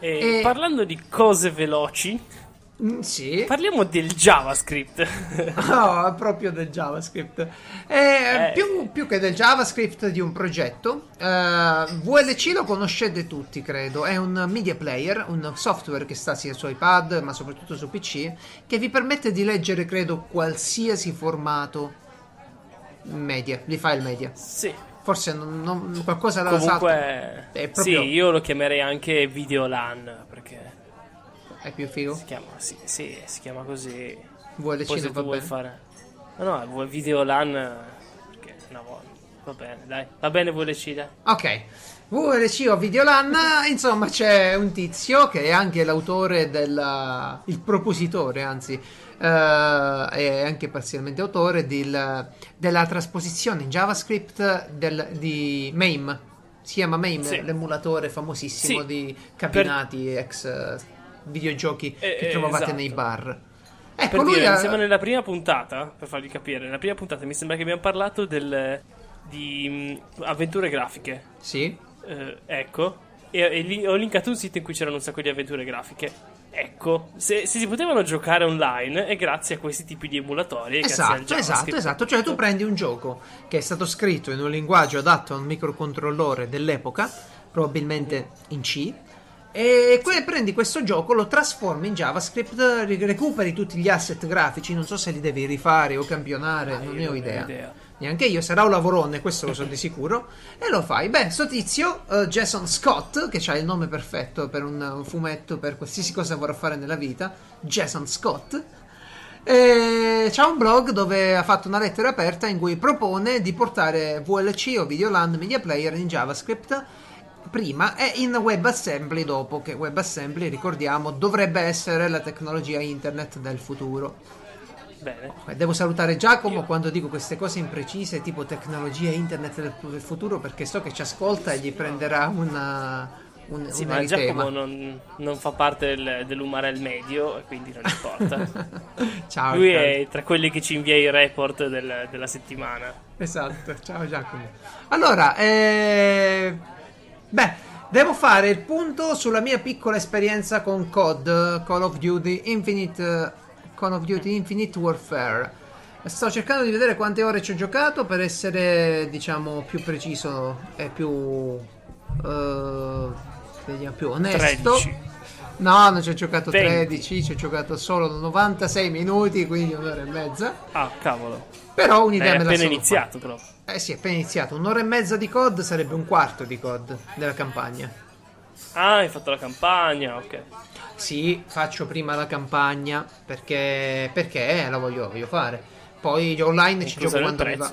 eh. E E- parlando di cose veloci, Mm, sì. parliamo del JavaScript. No, proprio del JavaScript. Eh. Più, più che del JavaScript di un progetto, eh, VLC lo conoscete tutti, credo. È un media player, un software che sta sia su iPad, ma soprattutto su PC, che vi permette di leggere, credo, qualsiasi formato media, di file media. sì. Forse non, non- qualcosa salto. Comunque, È proprio- sì, io lo chiamerei anche Videolan È più figo. si chiama, sì, sì, si chiama così. VLC Poi se non va bene. fare, no, no, vuoi Videolan, perché una volta va bene, dai, va bene, VLC, dai. Ok, VLC o Videolan, insomma c'è un tizio che è anche l'autore del... il propositore, anzi, eh, è anche parzialmente autore del- della trasposizione in JavaScript del- di MAME. Si chiama MAME, Sì. l'emulatore famosissimo Sì. di cabinati ex eh, videogiochi Eh, che eh, trovavate esatto. nei bar. Per Ecco, lui dire, ha- mi sembra nella prima puntata, per farvi capire, nella prima puntata mi sembra che abbiamo parlato del, di mh, avventure grafiche. Sì, Eh, ecco, e, e lì ho linkato un sito in cui c'erano un sacco di avventure grafiche. Ecco, se, se, si potevano giocare online è grazie a questi tipi di emulatori. Esatto, esatto, esatto. Cioè tu prendi un gioco che è stato scritto in un linguaggio adatto a un microcontrollore dell'epoca, probabilmente in C, e que- prendi questo gioco, lo trasformi in JavaScript, recuperi tutti gli asset grafici, non so se li devi rifare o campionare, ah, non ne ho idea. idea. Neanche io, sarà un lavorone, questo lo so di sicuro. E lo fai. Beh, sto tizio, uh, Jason Scott, che ha il nome perfetto per un, un, fumetto, per qualsiasi cosa vorrà fare nella vita, Jason Scott. E c'ha un blog dove ha fatto una lettera aperta in cui propone di portare VLC o Videoland Media Player in JavaScript prima e in WebAssembly dopo, che WebAssembly, ricordiamo, dovrebbe essere la tecnologia internet del futuro. Bene. Devo salutare Giacomo quando dico queste cose imprecise, tipo tecnologia internet del futuro, perché so che ci ascolta e gli prenderà una, un, sì, ma Giacomo non, non, fa parte del, dell'umarel medio e quindi non importa. ciao. Lui ciao. è tra quelli che ci invia i report del, della settimana. Esatto, ciao Giacomo. Allora, eh, beh, devo fare il punto sulla mia piccola esperienza con COD, Call of Duty Infinite Call of Duty Infinite Warfare. Sto cercando di vedere quante ore ci ho giocato per essere, diciamo, più preciso e più. Uh, vediamo, più onesto. 13. No, non ci ho giocato 20. 13, ci ho giocato solo 96 minuti, quindi un'ora e mezza. Ah, cavolo. Però un'idea È me la appena iniziato, però. Eh sì, è appena iniziato. Un'ora e mezza di COD sarebbe un quarto di COD della campagna. Ah, hai fatto la campagna, ok. Sì, faccio prima la campagna perché, perché la voglio, voglio fare. Poi online ci gioco quando mi va.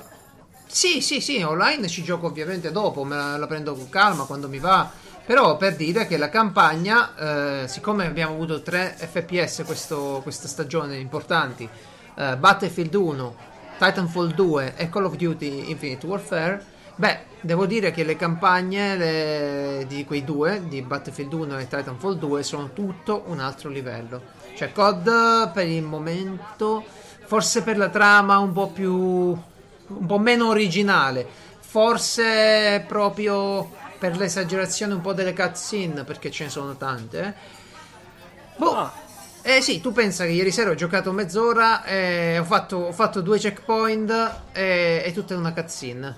Sì, sì, sì, online ci gioco ovviamente dopo, me la, la, prendo con calma quando mi va. Però per dire che la campagna, eh, siccome abbiamo avuto 3 FPS questo, questa stagione importanti, eh, Battlefield 1, Titanfall 2 e Call of Duty Infinite Warfare, beh, Devo dire che le campagne le, di quei due, di Battlefield 1 e Titanfall 2, sono tutto un altro livello. Cioè, COD per il momento, forse per la trama un po' più. un po' meno originale. Forse proprio per l'esagerazione un po' delle cutscene, perché ce ne sono tante. Eh. Boh. Eh sì, tu pensa che ieri sera ho giocato mezz'ora e ho fatto, ho fatto due checkpoint e, e tutta una cutscene.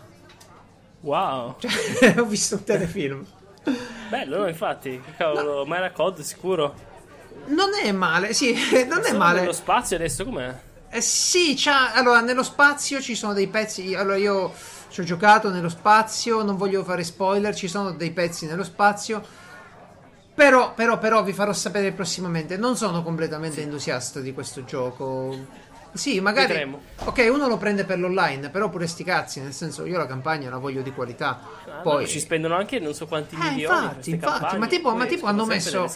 Wow. Cioè, ho visto un telefilm. Bello, no, infatti. Che cavolo, no. ma era COD sicuro? Non è male, sì, non è male. Nello spazio adesso com'è? Eh sì, allora nello spazio ci sono dei pezzi. Allora io ci ho giocato nello spazio, non voglio fare spoiler, ci sono dei pezzi nello spazio. Però, però, però vi farò sapere prossimamente. Non sono completamente sì. entusiasta di questo gioco. Sì, magari. Vedremo. Ok, uno lo prende per l'online, però pure sti cazzi, nel senso io la campagna la voglio di qualità. Ah, Poi no, ci spendono anche non so quanti eh, milioni. Infatti, infatti, campagne, ma tipo, ma tipo hanno messo.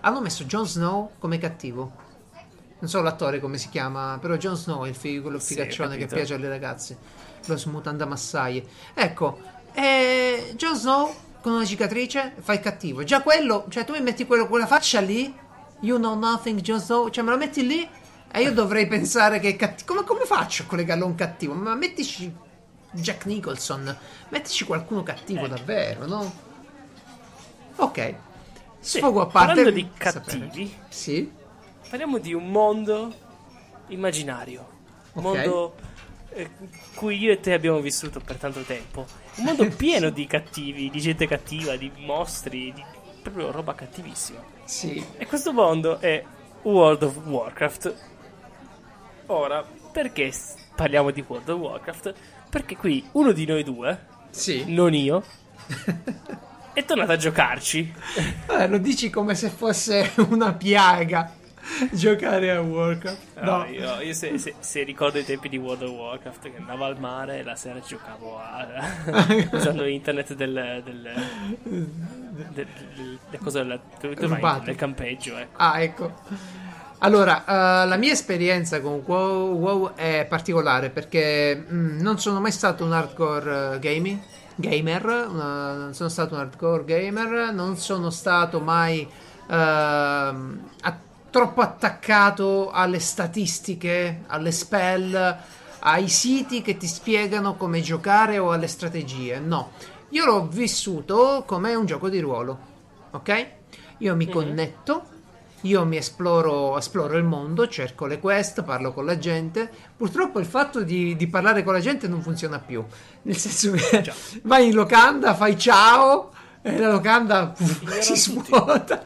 Hanno messo Jon Snow come cattivo. Non so l'attore come si chiama, però Jon Snow è il figo, quello sì, figaccione che piace alle ragazze. Lo smutanda massaie. Ecco, eh, Jon Snow con una cicatrice fa il cattivo. Già quello, cioè tu mi metti quello, quella faccia lì, you know nothing, Jon Snow, cioè me lo metti lì e io dovrei pensare che cattivo. Come, come faccio a collegarlo a un cattivo? Ma mettici Jack Nicholson, mettici qualcuno cattivo eh. davvero, no? Ok. Sfogo a parte. Parlando di cattivi, sì. Parliamo di un mondo immaginario. Un okay. mondo cui io e te abbiamo vissuto per tanto tempo. Un mondo pieno di cattivi, di gente cattiva, di mostri, di proprio roba cattivissima. Sì. E questo mondo è World of Warcraft Ora, perché parliamo di World of Warcraft? Perché qui uno di noi due, sì. non io, è tornato a giocarci. Eh, lo dici come se fosse una piaga giocare a Warcraft. No, no. io, io se, se, se, ricordo i tempi di World of Warcraft che andavo al mare e la sera giocavo a, usando internet del, del, del, del, del, del, del campeggio. Ecco. Ah, ecco. Allora, uh, la mia esperienza con WoW, WoW è particolare perché mh, mm, non sono mai stato un hardcore uh, gaming, gamer, uh, non sono stato un hardcore gamer, non sono stato mai ehm, a, troppo attaccato alle statistiche, alle spell, ai siti che ti spiegano come giocare o alle strategie. No, io l'ho vissuto come un gioco di ruolo, ok? Io mi mm-hmm. connetto io mi esploro, esploro il mondo, cerco le quest, parlo con la gente. Purtroppo il fatto di, di parlare con la gente non funziona più. Nel senso che Già. vai in locanda, fai ciao e la locanda pff, si svuota.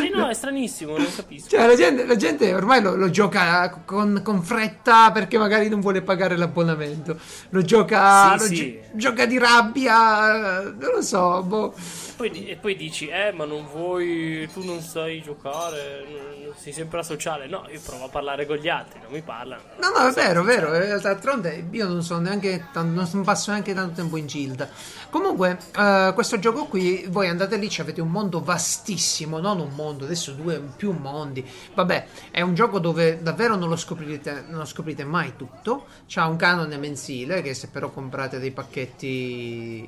Sì, no, è stranissimo, non capisco. Cioè, la gente, la gente ormai lo, lo gioca con, con, fretta perché magari non vuole pagare l'abbonamento. Lo gioca, sì, lo sì. Gi- gioca di rabbia, non lo so. Boh. Poi, e poi dici, eh, ma non vuoi, tu non sai giocare, sei sempre a sociale. No, io provo a parlare con gli altri, non mi parlano. No, no, è vero, è vero. Eh, d'altronde io non sono neanche, non passo neanche tanto tempo in Gilda. Comunque, uh, questo gioco qui, voi andate lì, avete un mondo vastissimo, non un mondo, adesso due, più mondi. Vabbè, è un gioco dove davvero non lo scoprirete, non lo scoprirete mai tutto. C'ha un canone mensile che se però comprate dei pacchetti,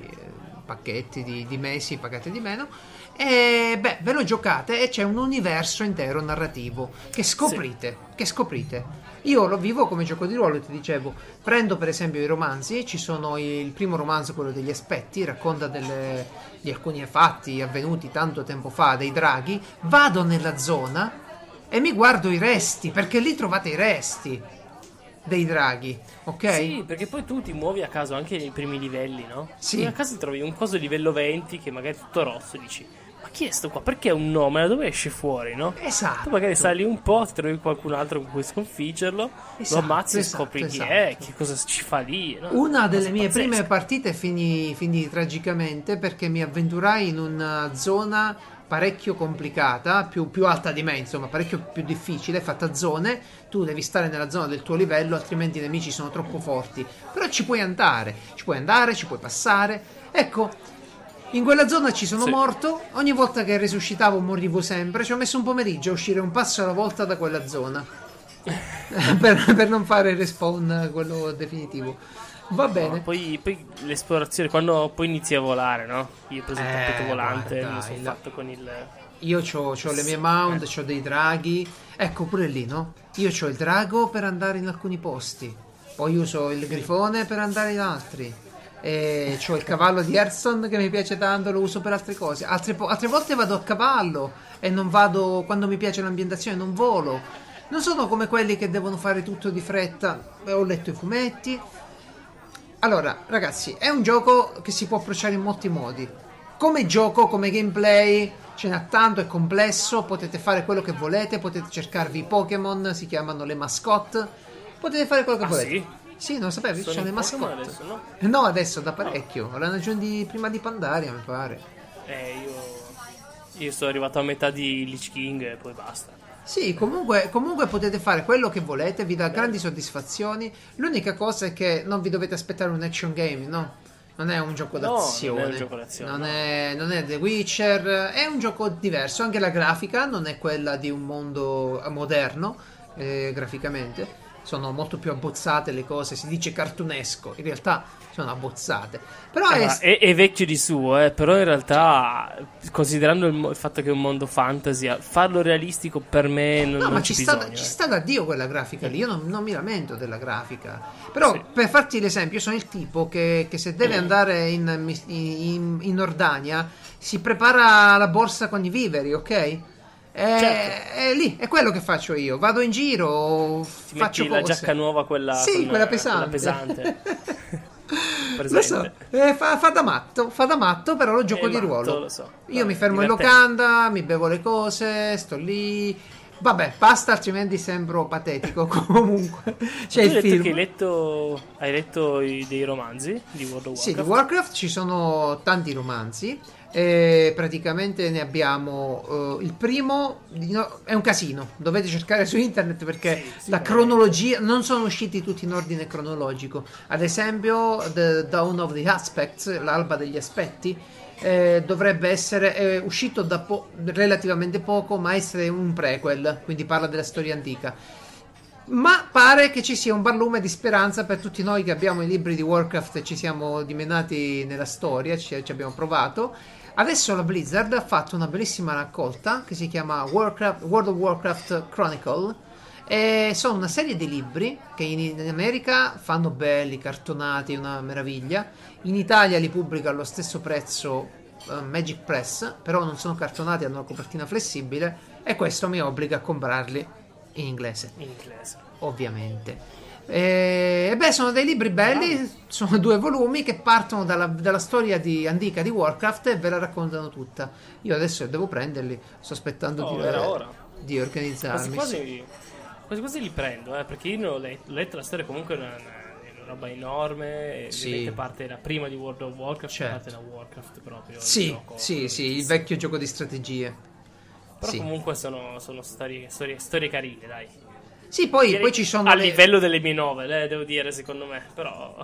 pacchetti di, di mesi pagate di meno. E beh, ve lo giocate e c'è un universo intero narrativo che scoprite, sì. che scoprite. Io lo vivo come gioco di ruolo, ti dicevo, prendo per esempio i romanzi, ci sono il primo romanzo, quello degli aspetti, racconta delle, di alcuni fatti avvenuti tanto tempo fa, dei draghi, vado nella zona e mi guardo i resti, perché lì trovate i resti dei draghi, ok? Sì, perché poi tu ti muovi a caso anche nei primi livelli, no? Sì. A caso trovi un coso livello 20 che magari è tutto rosso e dici ma chi è sto qua? Perché è un nome? Da dove esce fuori, no? Esatto. Tu magari sali un po', ti trovi qualcun altro con cui sconfiggerlo, esatto, lo ammazzi esatto, e scopri esatto. chi è, che cosa ci fa lì. No? Una delle mie pazzesca. prime partite finì, finì tragicamente perché mi avventurai in una zona parecchio complicata, più, più, alta di me, insomma, parecchio più difficile, fatta a zone. Tu devi stare nella zona del tuo livello, altrimenti i nemici sono troppo forti. Però ci puoi andare, ci puoi andare, ci puoi passare. Ecco, in quella zona ci sono sì. morto. Ogni volta che resuscitavo morivo sempre. Ci ho messo un pomeriggio a uscire un passo alla volta da quella zona. per, per, non fare il respawn quello definitivo. Va bene. No, poi, poi, l'esplorazione, quando poi inizi a volare, no? Io ho preso il eh, tappeto volante, guarda, mi sono il... fatto con il. Io ho le mie mount, eh. ho dei draghi. Ecco pure lì, no? Io ho il drago per andare in alcuni posti. Poi uso il grifone per andare in altri e ho il cavallo di Hearthstone che mi piace tanto, lo uso per altre cose. Altre, po- altre, volte vado a cavallo e non vado quando mi piace l'ambientazione, non volo. Non sono come quelli che devono fare tutto di fretta. Ho letto i fumetti. Allora, ragazzi, è un gioco che si può approcciare in molti modi. Come gioco, come gameplay, ce n'è tanto, è complesso, potete fare quello che volete, potete cercarvi i Pokémon, si chiamano le mascotte, potete fare quello che ah, volete. Sì? Sì, non sapevi, ci sono le mascotte. Adesso, no? no? adesso da parecchio. L'hanno aggiunti prima di Pandaria, mi pare. Eh, io. Io sono arrivato a metà di Lich King e poi basta. Sì, comunque, comunque, potete fare quello che volete, vi dà grandi soddisfazioni. L'unica cosa è che non vi dovete aspettare un action game, no? Non è un gioco d'azione. No, non è gioco d'azione. Non, no. è, non è The Witcher, è un gioco diverso. Anche la grafica non è quella di un mondo moderno, eh, graficamente sono molto più abbozzate le cose, si dice cartunesco, in realtà sono abbozzate. Però eh, è... È, è... vecchio di suo, eh, però in realtà, considerando il, il, fatto che è un mondo fantasy, farlo realistico per me non, no, non ma ci sta, bisogno, ci eh. sta da Dio quella grafica lì, io non, non mi lamento della grafica. Però sì. per farti l'esempio, io sono il tipo che, che se deve mm. andare in, in, in Nordania si prepara la borsa con i viveri, ok? È, certo. è, lì, è quello che faccio io. Vado in giro, Ti faccio metti cose. la giacca nuova, quella, sì, quella pesante. Quella pesante. lo so, eh, fa, fa, da matto, fa da matto, però lo gioco è di matto, ruolo. Lo so. Io Vabbè, mi fermo in locanda, mi bevo le cose, sto lì. Vabbè, basta, altrimenti sembro patetico. Comunque, c'è il film. Che hai letto, hai letto i, dei romanzi di World of Warcraft? Sì, di Warcraft ci sono tanti romanzi. E praticamente ne abbiamo uh, il primo no, è un casino dovete cercare su internet perché sì, la cronologia non sono usciti tutti in ordine cronologico. Ad esempio The Dawn of the Aspects l'alba degli aspetti eh, dovrebbe essere eh, uscito da po- relativamente poco ma essere un prequel quindi parla della storia antica. Ma pare che ci sia un barlume di speranza per tutti noi che abbiamo i libri di Warcraft e ci siamo dimenati nella storia, ci, ci abbiamo provato Adesso la Blizzard ha fatto una bellissima raccolta che si chiama Warcraft, World of Warcraft Chronicle e sono una serie di libri che in, America fanno belli, cartonati, una meraviglia. In Italia li pubblica allo stesso prezzo uh, Magic Press, però non sono cartonati, hanno una copertina flessibile E questo mi obbliga a comprarli in inglese. In inglese. Ovviamente. E beh, sono dei libri belli, sono due volumi che partono dalla, dalla, storia di antica di Warcraft e ve la raccontano tutta. Io adesso devo prenderli, sto aspettando oh, di, eh, di, organizzarmi. Quasi quasi, quasi, quasi li prendo, eh, perché io ho letto, letto la storia comunque è una, una roba enorme, sì. parte da prima di World of Warcraft, certo. parte da Warcraft proprio. Sì, gioco, sì, sì, il vecchio gioco di strategie. Però sì. comunque sono, sono storie, storie, storie carine, dai. Sì, poi, poi, ci sono. A le... livello delle mie novel, eh, devo dire, secondo me. Però.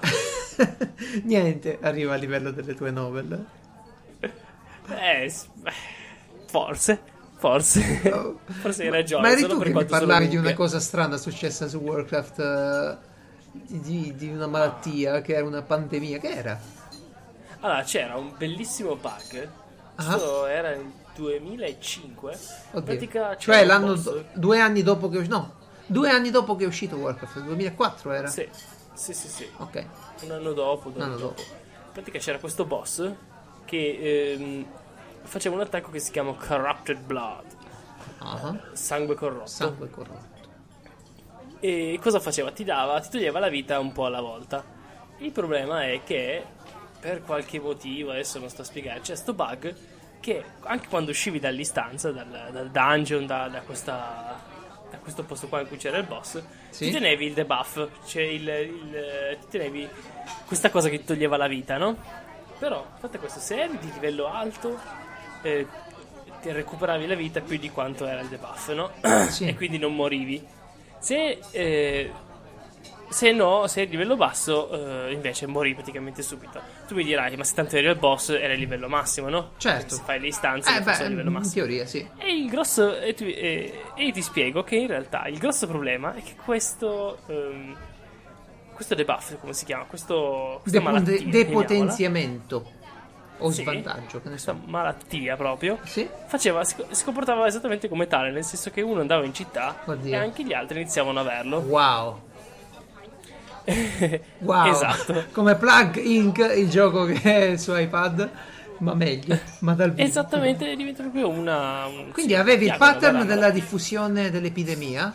Niente arriva a livello delle tue novel. Eh, forse. Forse. Oh. forse hai ragione. Ma eri tu che mi parlavi di una cosa strana successa su Warcraft. Uh, di, di, una malattia, che era una pandemia. Che era? Allora, c'era un bellissimo bug. Ah. era nel 2005. Oddio. Pratica, cioè l'anno. Do, due anni dopo che. No, Due anni dopo che è uscito Warcraft, 2004 era? Sì, sì, sì. sì. Ok. Un anno dopo. Un anno dopo. In pratica c'era questo boss che ehm, faceva un attacco che si chiama Corrupted Blood. Uh-huh. Sangue corrotto. Sangue corrotto. E cosa faceva? Ti dava, ti toglieva la vita un po' alla volta. Il problema è che per qualche motivo, adesso non sto a spiegare, c'è sto bug che anche quando uscivi dall'istanza, dal, dal dungeon, da, da questa a questo posto qua in cui c'era il boss, sì? ti tenevi il debuff, cioè il, il, ti tenevi questa cosa che ti toglieva la vita, no? Però, fatta questo, se eri di livello alto, eh, ti recuperavi la vita più di quanto era il debuff, no? Sì. e quindi non morivi. Se eh, se no, se è a livello basso, eh, invece morì praticamente subito. Tu mi dirai, ma se tanto eri al boss, era il livello massimo, no? Certo. Se fai le istanze, eh, beh, a livello massimo. In teoria, sì. E il grosso. E, tu, e, e, ti spiego che in realtà il grosso problema è che questo. Um, questo debuff, come si chiama? Questo. De- malattia, depotenziamento o sì, svantaggio, che ne so. malattia proprio. Sì. Faceva, si, si, comportava esattamente come tale, nel senso che uno andava in città Oddio. e anche gli altri iniziavano ad averlo. Wow. wow. Esatto. Come Plug Inc., il gioco che è su iPad, ma meglio, ma dal vivo. Esattamente, diventa proprio una... Un... Quindi avevi il pattern della diffusione dell'epidemia?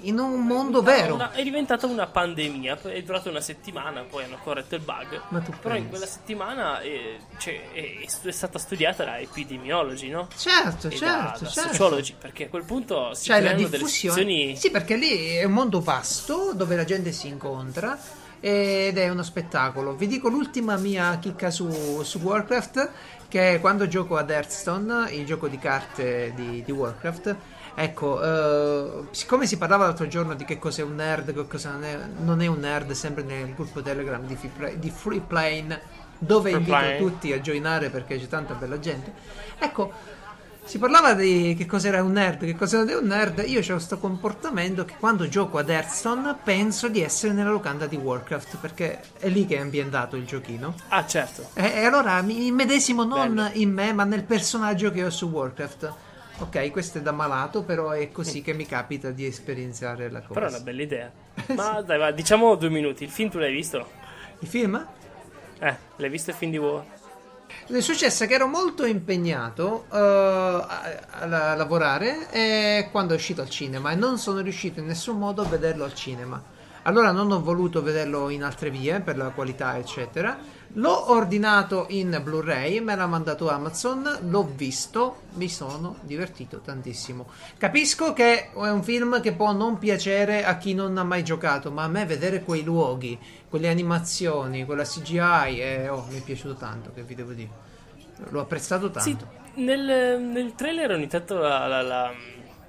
In un mondo vero. Una, è diventata una pandemia, è durata una settimana, poi hanno corretto il bug. Ma tu Però pensi? in quella settimana è, cioè, è, è, stata studiata da epidemiologi, no? Certo, e certo, da, certo. Da sociologi, perché a quel punto si cioè, creano delle situazioni... Sì, perché lì è un mondo vasto dove la gente si incontra ed è uno spettacolo. Vi dico l'ultima mia chicca su, su Warcraft, che quando gioco ad Hearthstone, il gioco di carte di, di Warcraft, Ecco, uh, siccome si parlava l'altro giorno di che cos'è un nerd, che cosa non è, non è un nerd, sempre nel gruppo Telegram di, Free, di Free Plane, dove Free invito plane. tutti a joinare perché c'è tanta bella gente. Ecco, si parlava di che cos'era un nerd, che cosa non è un nerd. Io ho questo comportamento che quando gioco ad Hearthstone penso di essere nella locanda di Warcraft, perché è lì che è ambientato il giochino. Ah, certo. E, e allora mi medesimo non Bello. in me, ma nel personaggio che ho su Warcraft. Ok, questo è da malato, però è così che mi capita di esperienziare la cosa. Però è una bella idea. Ma dai, va, diciamo due minuti. Il film tu l'hai visto? Il film? Eh, l'hai visto il film di War? È successo che ero molto impegnato uh, a, a, lavorare e quando è uscito al cinema e non sono riuscito in nessun modo a vederlo al cinema. Allora non ho voluto vederlo in altre vie per la qualità, eccetera L'ho ordinato in Blu-ray, me l'ha mandato Amazon, l'ho visto, mi sono divertito tantissimo. Capisco che è un film che può non piacere a chi non ha mai giocato, ma a me vedere quei luoghi, quelle animazioni, quella CGI, eh, oh, mi è piaciuto tanto, che vi devo dire. L'ho apprezzato tanto. Sì, nel, nel trailer ogni tanto la, la, la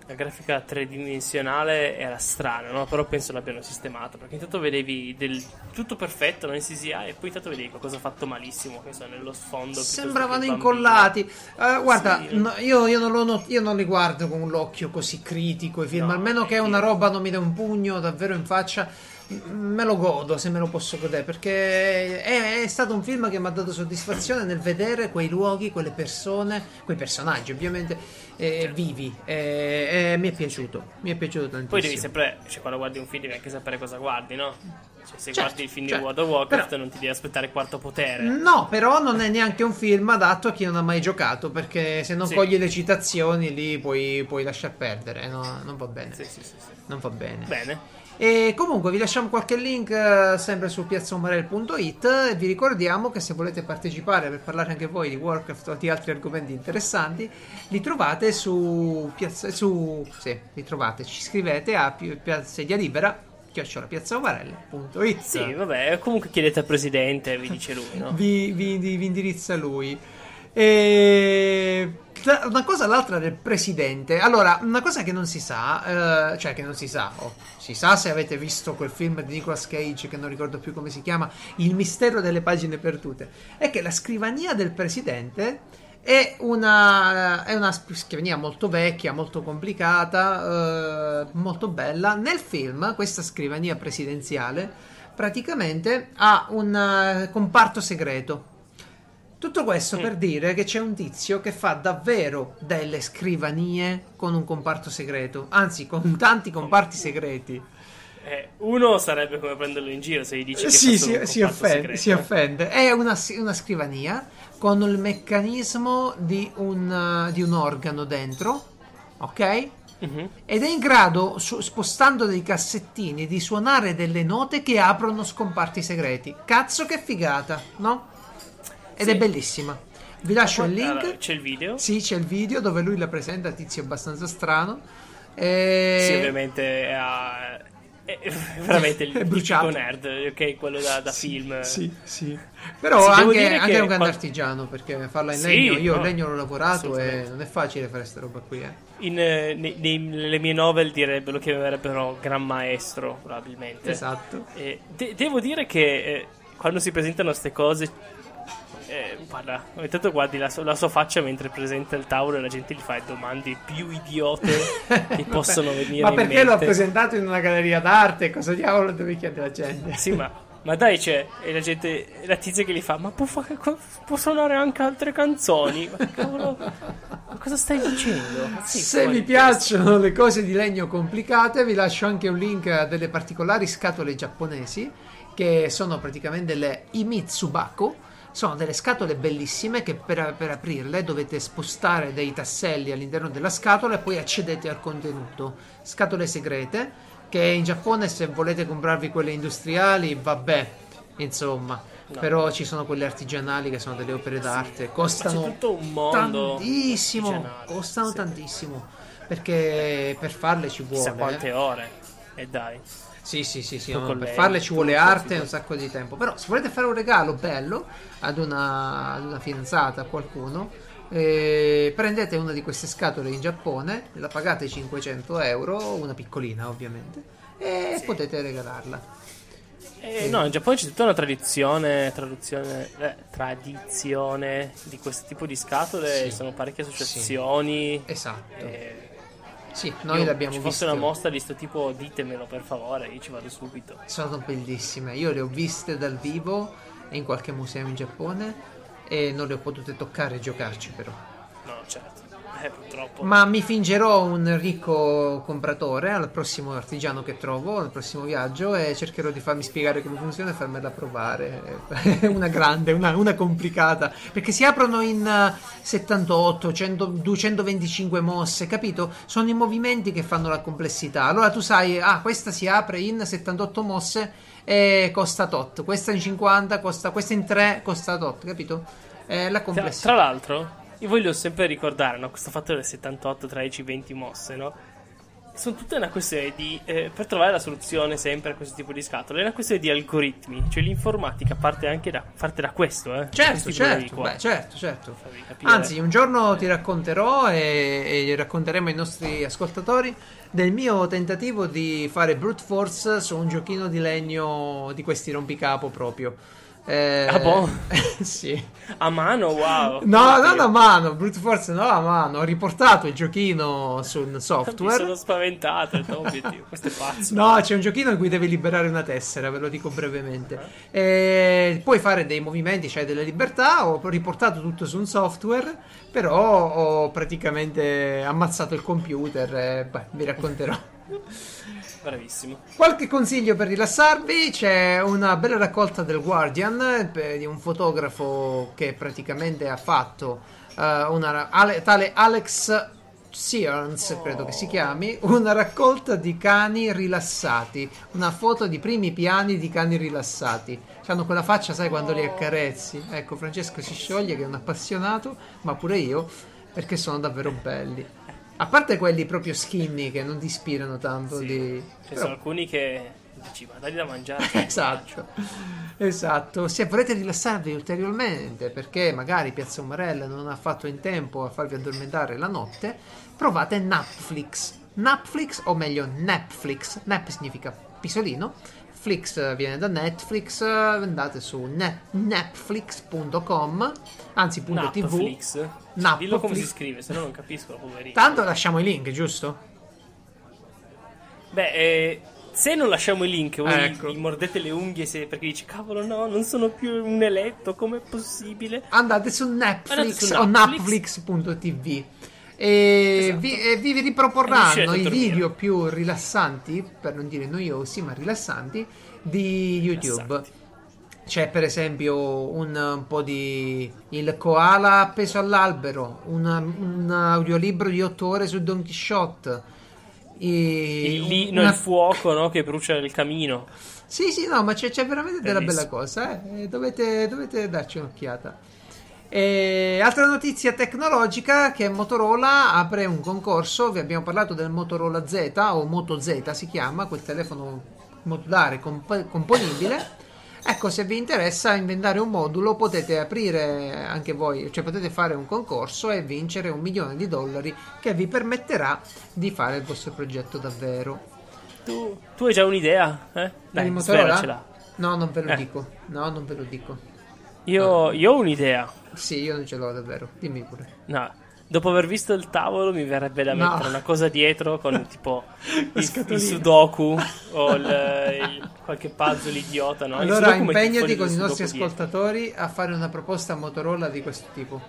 la grafica tridimensionale era strana, no? però penso l'abbiano sistemata perché intanto vedevi del, tutto perfetto no? in CGI e poi intanto vedevi qualcosa fatto malissimo che so, nello sfondo sembravano incollati uh, guarda sì. no, io, io, non not- io, non li guardo con l'occhio così critico i film almeno che una roba non mi dà un pugno davvero in faccia me lo godo se me lo posso godere perché è, è, stato un film che mi ha dato soddisfazione nel vedere quei luoghi, quelle persone, quei personaggi ovviamente eh, vivi e, e mi è piaciuto, mi è piaciuto tantissimo. Poi devi sempre, cioè, quando guardi un film devi anche sapere cosa guardi, no? Cioè, se Certo, guardi il film di certo. World of Warcraft Però- non ti devi aspettare quarto potere. No, però non è neanche un film adatto a chi non ha mai giocato, perché se non Sì. cogli le citazioni lì puoi, puoi lasciar perdere, no? non va bene. Sì, sì. Non va bene. Bene. E comunque vi lasciamo qualche link eh, sempre su piazzaomarel.it e vi ricordiamo che se volete partecipare per parlare anche voi di Warcraft o di altri argomenti interessanti, li trovate su piazza su sì, li trovate, ci scrivete a sedia libera chiocciolapiazzaomarel.it. Sì, vabbè, comunque chiedete al presidente, vi dice lui, no? vi, vi- vi indirizza lui. E... Una cosa all'altra del presidente. Allora, una cosa che non si sa, eh, cioè che non si sa, o si sa se avete visto quel film di Nicolas Cage che non ricordo più come si chiama, Il mistero delle pagine perdute, è che la scrivania del presidente è una, è una scrivania molto vecchia, molto complicata, eh, molto bella. Nel film, questa scrivania presidenziale praticamente ha un eh, comparto segreto. Tutto questo per dire che c'è un tizio che fa davvero delle scrivanie con un comparto segreto, anzi con tanti comparti segreti. Eh, uno sarebbe come prenderlo in giro se gli dici che Sì, si, un si offende, segreto, si eh. offende. È una, una scrivania con il meccanismo di un, uh, di un organo dentro, ok? Mhm. Ed è in grado, su- spostando dei cassettini, di suonare delle note che aprono scomparti segreti. Cazzo che figata, no? Ed Sì. è bellissima. Vi lascio il link. Allora, c'è il video. Sì, c'è il video dove lui la presenta, tizio abbastanza strano. E... Sì, ovviamente ha- è veramente il È bruciato. nerd, ok? Quello da, da film. Sì, sì. Però Sì, anche, anche che un grande artigiano perché farla in Sì, legno. Io no, il legno l'ho lavorato e non è facile fare questa roba qui. Eh. In, eh, nei- nei- nelle mie novel direbbero, lo chiamerebbero gran maestro, probabilmente. Esatto. De- devo dire che eh, quando si presentano queste cose, eh, guarda, intanto guardi la, sua- la sua faccia mentre presenta il tavolo e la gente gli fa le domande più idiote che possono venire Ma perché l'ho presentato in una galleria d'arte? Cosa diavolo deve chiedere la gente? Sì, ma, ma dai, c'è e la gente, la tizia che gli fa, ma può, fa- può suonare anche altre canzoni? Ma cavolo, ma cosa stai dicendo? Sì, Se vi piacciono le cose di legno complicate, vi lascio anche un link a delle particolari scatole giapponesi che sono praticamente le Imitsubako. Sono delle scatole bellissime che per, per aprirle dovete spostare dei tasselli all'interno della scatola e poi accedete al contenuto. Scatole segrete che in Giappone se volete comprarvi quelle industriali, vabbè, insomma. No. Però ci sono quelle artigianali che sono delle opere d'arte. Costano c'è tutto un mondo tantissimo. artigianale, Costano sì. tantissimo. Perché per farle ci Chissà vuole. quante ore. E dai. Sì, sì, sì, sì, no, con per farle ci vuole arte sì, e sì. un sacco di tempo. Però se volete fare un regalo bello ad una, ad una fidanzata, a qualcuno, eh, prendete una di queste scatole in Giappone, la pagate 500 euro, una piccolina ovviamente, e Sì. potete regalarla. Eh, no, in Giappone c'è tutta una tradizione, traduzione, eh, tradizione di questo tipo di scatole. Sì. Ci sono parecchie associazioni. Esatto. Sì, noi io, l'abbiamo visto. fosse una mostra di sto tipo, ditemelo per favore, io ci vado subito. Sono bellissime. Io le ho viste dal vivo in qualche museo in Giappone e non le ho potute toccare e giocarci però. No, certo. Eh, purtroppo. Ma mi fingerò un ricco compratore al prossimo artigiano che trovo, al prossimo viaggio e cercherò di farmi spiegare come funziona e farmela provare. una grande, una, una complicata. Perché si aprono in eh, 78, 100, 225 mosse, capito? Sono i movimenti che fanno la complessità. Allora tu sai, ah, questa si apre in 78 mosse e costa tot. Questa in 50 costa, questa in 3 costa tot, capito? È la Tra, complessità. tra l'altro, io voglio sempre ricordare, no, questo fatto delle 78, 13, 20 mosse, no? Sono tutte una questione di. eh, per trovare la soluzione sempre a questo tipo di scatole, è una questione di algoritmi. Cioè, l'informatica parte anche da, parte da questo, eh. Certo, certo, beh, certo, certo. Anzi, un giorno ti racconterò e, e racconteremo ai nostri ascoltatori del mio tentativo di fare brute force su un giochino di legno di questi rompicapo proprio. Eh, Ah, boh? sì. a mano, wow. No, Oddio. non a mano, brute force no a mano. Ho riportato il giochino sul Mi software. sono spaventato, detto, oh questo è pazzo. No, c'è un giochino in cui devi liberare una tessera, ve lo dico brevemente. E puoi fare dei movimenti, c'hai delle libertà. Ho riportato tutto su un software, però ho praticamente ammazzato il computer. E, beh, vi racconterò. Bravissimo. Qualche consiglio per rilassarvi? C'è una bella raccolta del Guardian di un fotografo che praticamente ha fatto uh, una ale, tale Alex Searns, credo che si chiami, una raccolta di cani rilassati, una foto di primi piani di cani rilassati. Hanno quella faccia, sai, quando li accarezzi. Ecco, Francesco si scioglie che è un appassionato, ma pure io, perché sono davvero belli. A parte quelli proprio skinny che non ti ispirano tanto sì, di... Ci Però... sono alcuni che dici, ma dagli da mangiare. esatto, esatto. Se volete rilassarvi ulteriormente perché magari Piazza Umarella non ha fatto in tempo a farvi addormentare la notte, provate Netflix. Netflix, o meglio Netflix. Nap significa pisolino. Flix viene da Netflix, andate su net, netflix.com, anzi punto .tv. Netflix. Dillo come si scrive, se no non capisco, poverino. Tanto lasciamo i link, giusto? Beh, eh, se non lasciamo i link, voi ecco. vi mordete le unghie se, perché dici, cavolo, no, non sono più un eletto, com'è possibile? Andate su Netflix, Andate su Netflix. o Netflix.tv e, esatto. vi, e vi, riproporranno i video più rilassanti, per non dire noiosi, ma rilassanti, di YouTube. Rilassanti. C'è per esempio un, un, po' di il koala appeso all'albero, un, un audiolibro di 8 ore su Don Quixote. E il, lino, una... il fuoco no, che brucia il camino. Sì, sì, no, ma c'è, c'è veramente Bellissimo. della bella cosa. Eh? Dovete, dovete darci un'occhiata. E altra notizia tecnologica che Motorola apre un concorso, vi abbiamo parlato del Motorola Z o Moto Z si chiama, quel telefono modulare comp- componibile. Ecco, se vi interessa inventare un modulo potete aprire anche voi, cioè potete fare un concorso e vincere un milione di dollari che vi permetterà di fare il vostro progetto davvero. Tu, tu hai già un'idea? Eh? Dai, Motorola? No, non ve lo eh. dico. No, non ve lo dico. Io, io, ho un'idea. Sì, io non ce l'ho davvero. Dimmi pure. No, dopo aver visto il tavolo mi verrebbe da no. mettere una cosa dietro con tipo il, il, sudoku o il, il, qualche puzzle idiota. No? Allora impegnati con i nostri ascoltatori dietro. a fare una proposta a Motorola di questo tipo.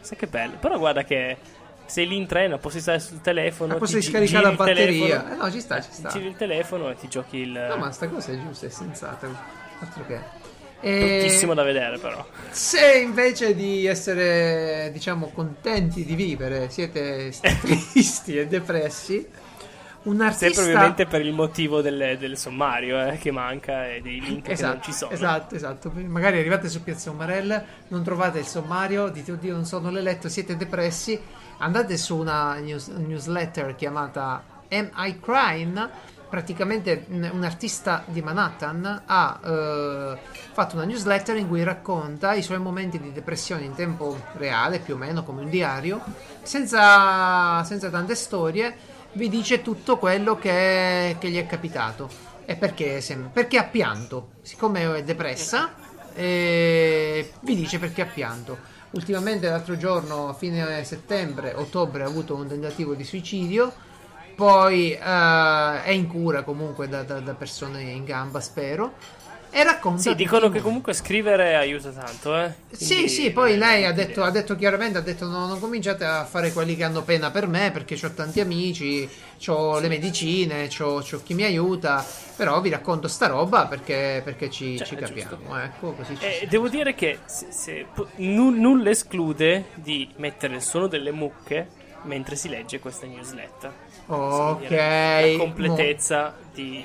Sai che bello. Però guarda che sei lì in treno, posso stare sul telefono. posso scaricare la batteria. Eh, no, ci sta, ci sta. Giri il telefono e ti giochi il. No, ma sta cosa è giusta, è sensata. Altro che. Bruttissimo da vedere, però. Se invece di essere, diciamo, contenti di vivere siete tristi e depressi, un artista. Sempre ovviamente per il motivo del, del sommario eh, che manca e dei link esatto, che non ci sono. Esatto, esatto. Magari arrivate su Piazza Umarella, non trovate il sommario, dite oddio, non sono l'eletto, siete depressi. Andate su una news, newsletter chiamata Am I Crying? Praticamente un artista di Manhattan ha eh, fatto una newsletter in cui racconta i suoi momenti di depressione in tempo reale, più o meno come un diario, senza, senza tante storie, vi dice tutto quello che, che gli è capitato. E perché, perché ha pianto, siccome è depressa, eh, vi dice perché ha pianto. Ultimamente l'altro giorno, a fine settembre, ottobre, ha avuto un tentativo di suicidio poi uh, è in cura comunque da, da, da, persone in gamba, spero. E racconta. Sì, dicono che comunque scrivere aiuta tanto, eh. Quindi, sì, sì, poi lei ha detto, ha detto, chiaramente: ha detto no, non cominciate a fare quelli che hanno pena per me perché ho tanti amici, ho sì. le medicine, ho chi mi aiuta. Però vi racconto sta roba perché, perché ci, cioè, ci capiamo. Ecco, così ci eh, devo dire che se, se, n- nulla esclude di mettere il suono delle mucche mentre si legge questa newsletter. Ok. La completezza Mo... di,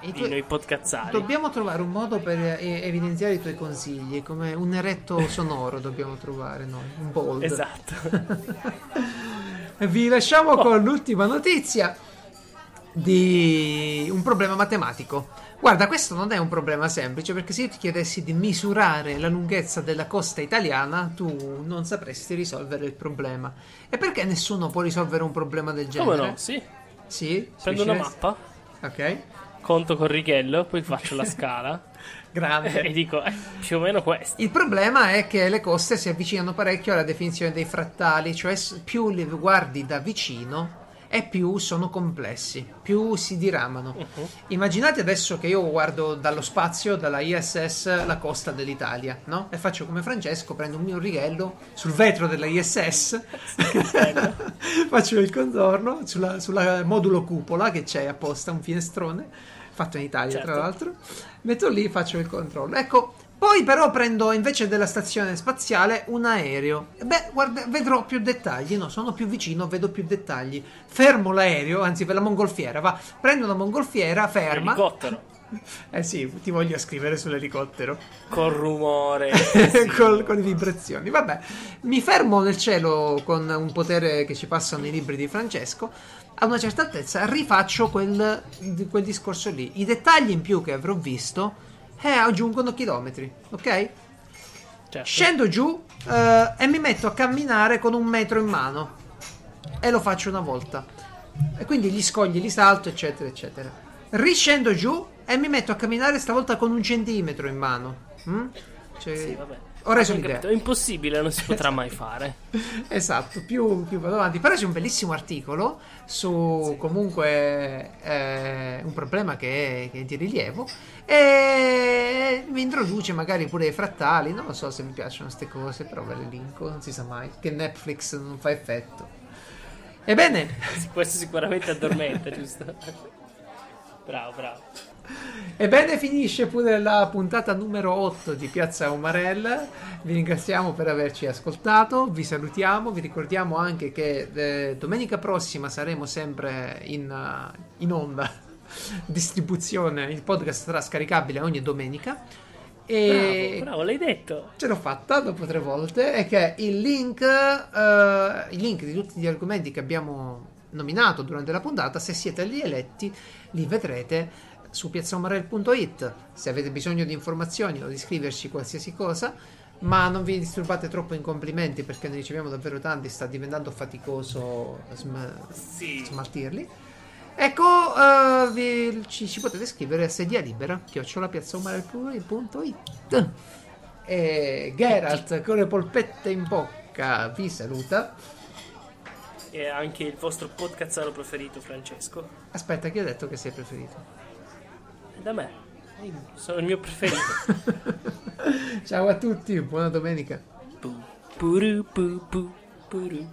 di tu... noi podcazzari. Dobbiamo trovare un modo per evidenziare i tuoi consigli, come un eretto sonoro dobbiamo trovare noi, un bold. Esatto. Vi lasciamo oh. con l'ultima notizia di un problema matematico. Guarda, questo non è un problema semplice perché se io ti chiedessi di misurare la lunghezza della costa italiana, tu non sapresti risolvere il problema. E perché nessuno può risolvere un problema del genere? Come no? Sì. Sì? Prendo una mappa. Ok. Conto con righello, poi faccio la scala. Grande. e dico, eh, più o meno questo. Il problema è che le coste si avvicinano parecchio alla definizione dei frattali, cioè più le guardi da vicino e più sono complessi, più si diramano. Uh-huh. Immaginate adesso che io guardo dallo spazio, dalla ISS, la costa dell'Italia, no? E faccio come Francesco, prendo un mio righello sul vetro della ISS, faccio il contorno sulla, sulla modulo cupola che c'è apposta, un finestrone, fatto in Italia certo. tra l'altro, metto lì, faccio il controllo. Ecco, poi però prendo invece della stazione spaziale un aereo. Beh, guarda, vedrò più dettagli. No, sono più vicino, vedo più dettagli. Fermo l'aereo, anzi per la mongolfiera, va. Prendo una mongolfiera, ferma. L'elicottero. Eh sì, ti voglio scrivere sull'elicottero. Col rumore. con, con le vibrazioni. Vabbè, mi fermo nel cielo con un potere che ci passano i libri di Francesco. A una certa altezza rifaccio quel, quel discorso lì. I dettagli in più che avrò visto eh, aggiungono chilometri, ok? Certo. Scendo giù eh, e mi metto a camminare con un metro in mano. E lo faccio una volta. E quindi gli scogli li salto, eccetera, eccetera. Riscendo giù e mi metto a camminare stavolta con un centimetro in mano. Mm? Cioè, sì, vabbè. Ho reso l'idea. Capito, è impossibile, non si potrà mai fare. esatto, più, più, vado avanti. Però c'è un bellissimo articolo su sì. comunque eh, un problema che è, che è, di rilievo e mi introduce magari pure i frattali. Non lo so se mi piacciono queste cose, però ve le linko, non si sa mai. Che Netflix non fa effetto. Ebbene, questo sicuramente addormenta, giusto? Bravo, bravo. Ebbene finisce pure la puntata numero 8 di Piazza Umarella. Vi ringraziamo per averci ascoltato, vi salutiamo, vi ricordiamo anche che eh, domenica prossima saremo sempre in, uh, in onda distribuzione, il podcast sarà scaricabile ogni domenica. E bravo, bravo, l'hai detto. Ce l'ho fatta dopo tre volte. E che il link, uh, il link di tutti gli argomenti che abbiamo nominato durante la puntata, se siete lì eletti, li vedrete su piazzaomarel.it se avete bisogno di informazioni o di scriverci qualsiasi cosa ma non vi disturbate troppo in complimenti perché ne riceviamo davvero tanti sta diventando faticoso sm- sì. smaltirli. Ecco uh, vi, ci, ci, potete scrivere a sedia libera chiocciolapiazzaomarel.it e Geralt con le polpette in bocca vi saluta. E anche il vostro podcast preferito Francesco. Aspetta chi ha detto che sei preferito da me. Sono il mio preferito. Ciao a tutti, buona domenica. Puru, puru, puru,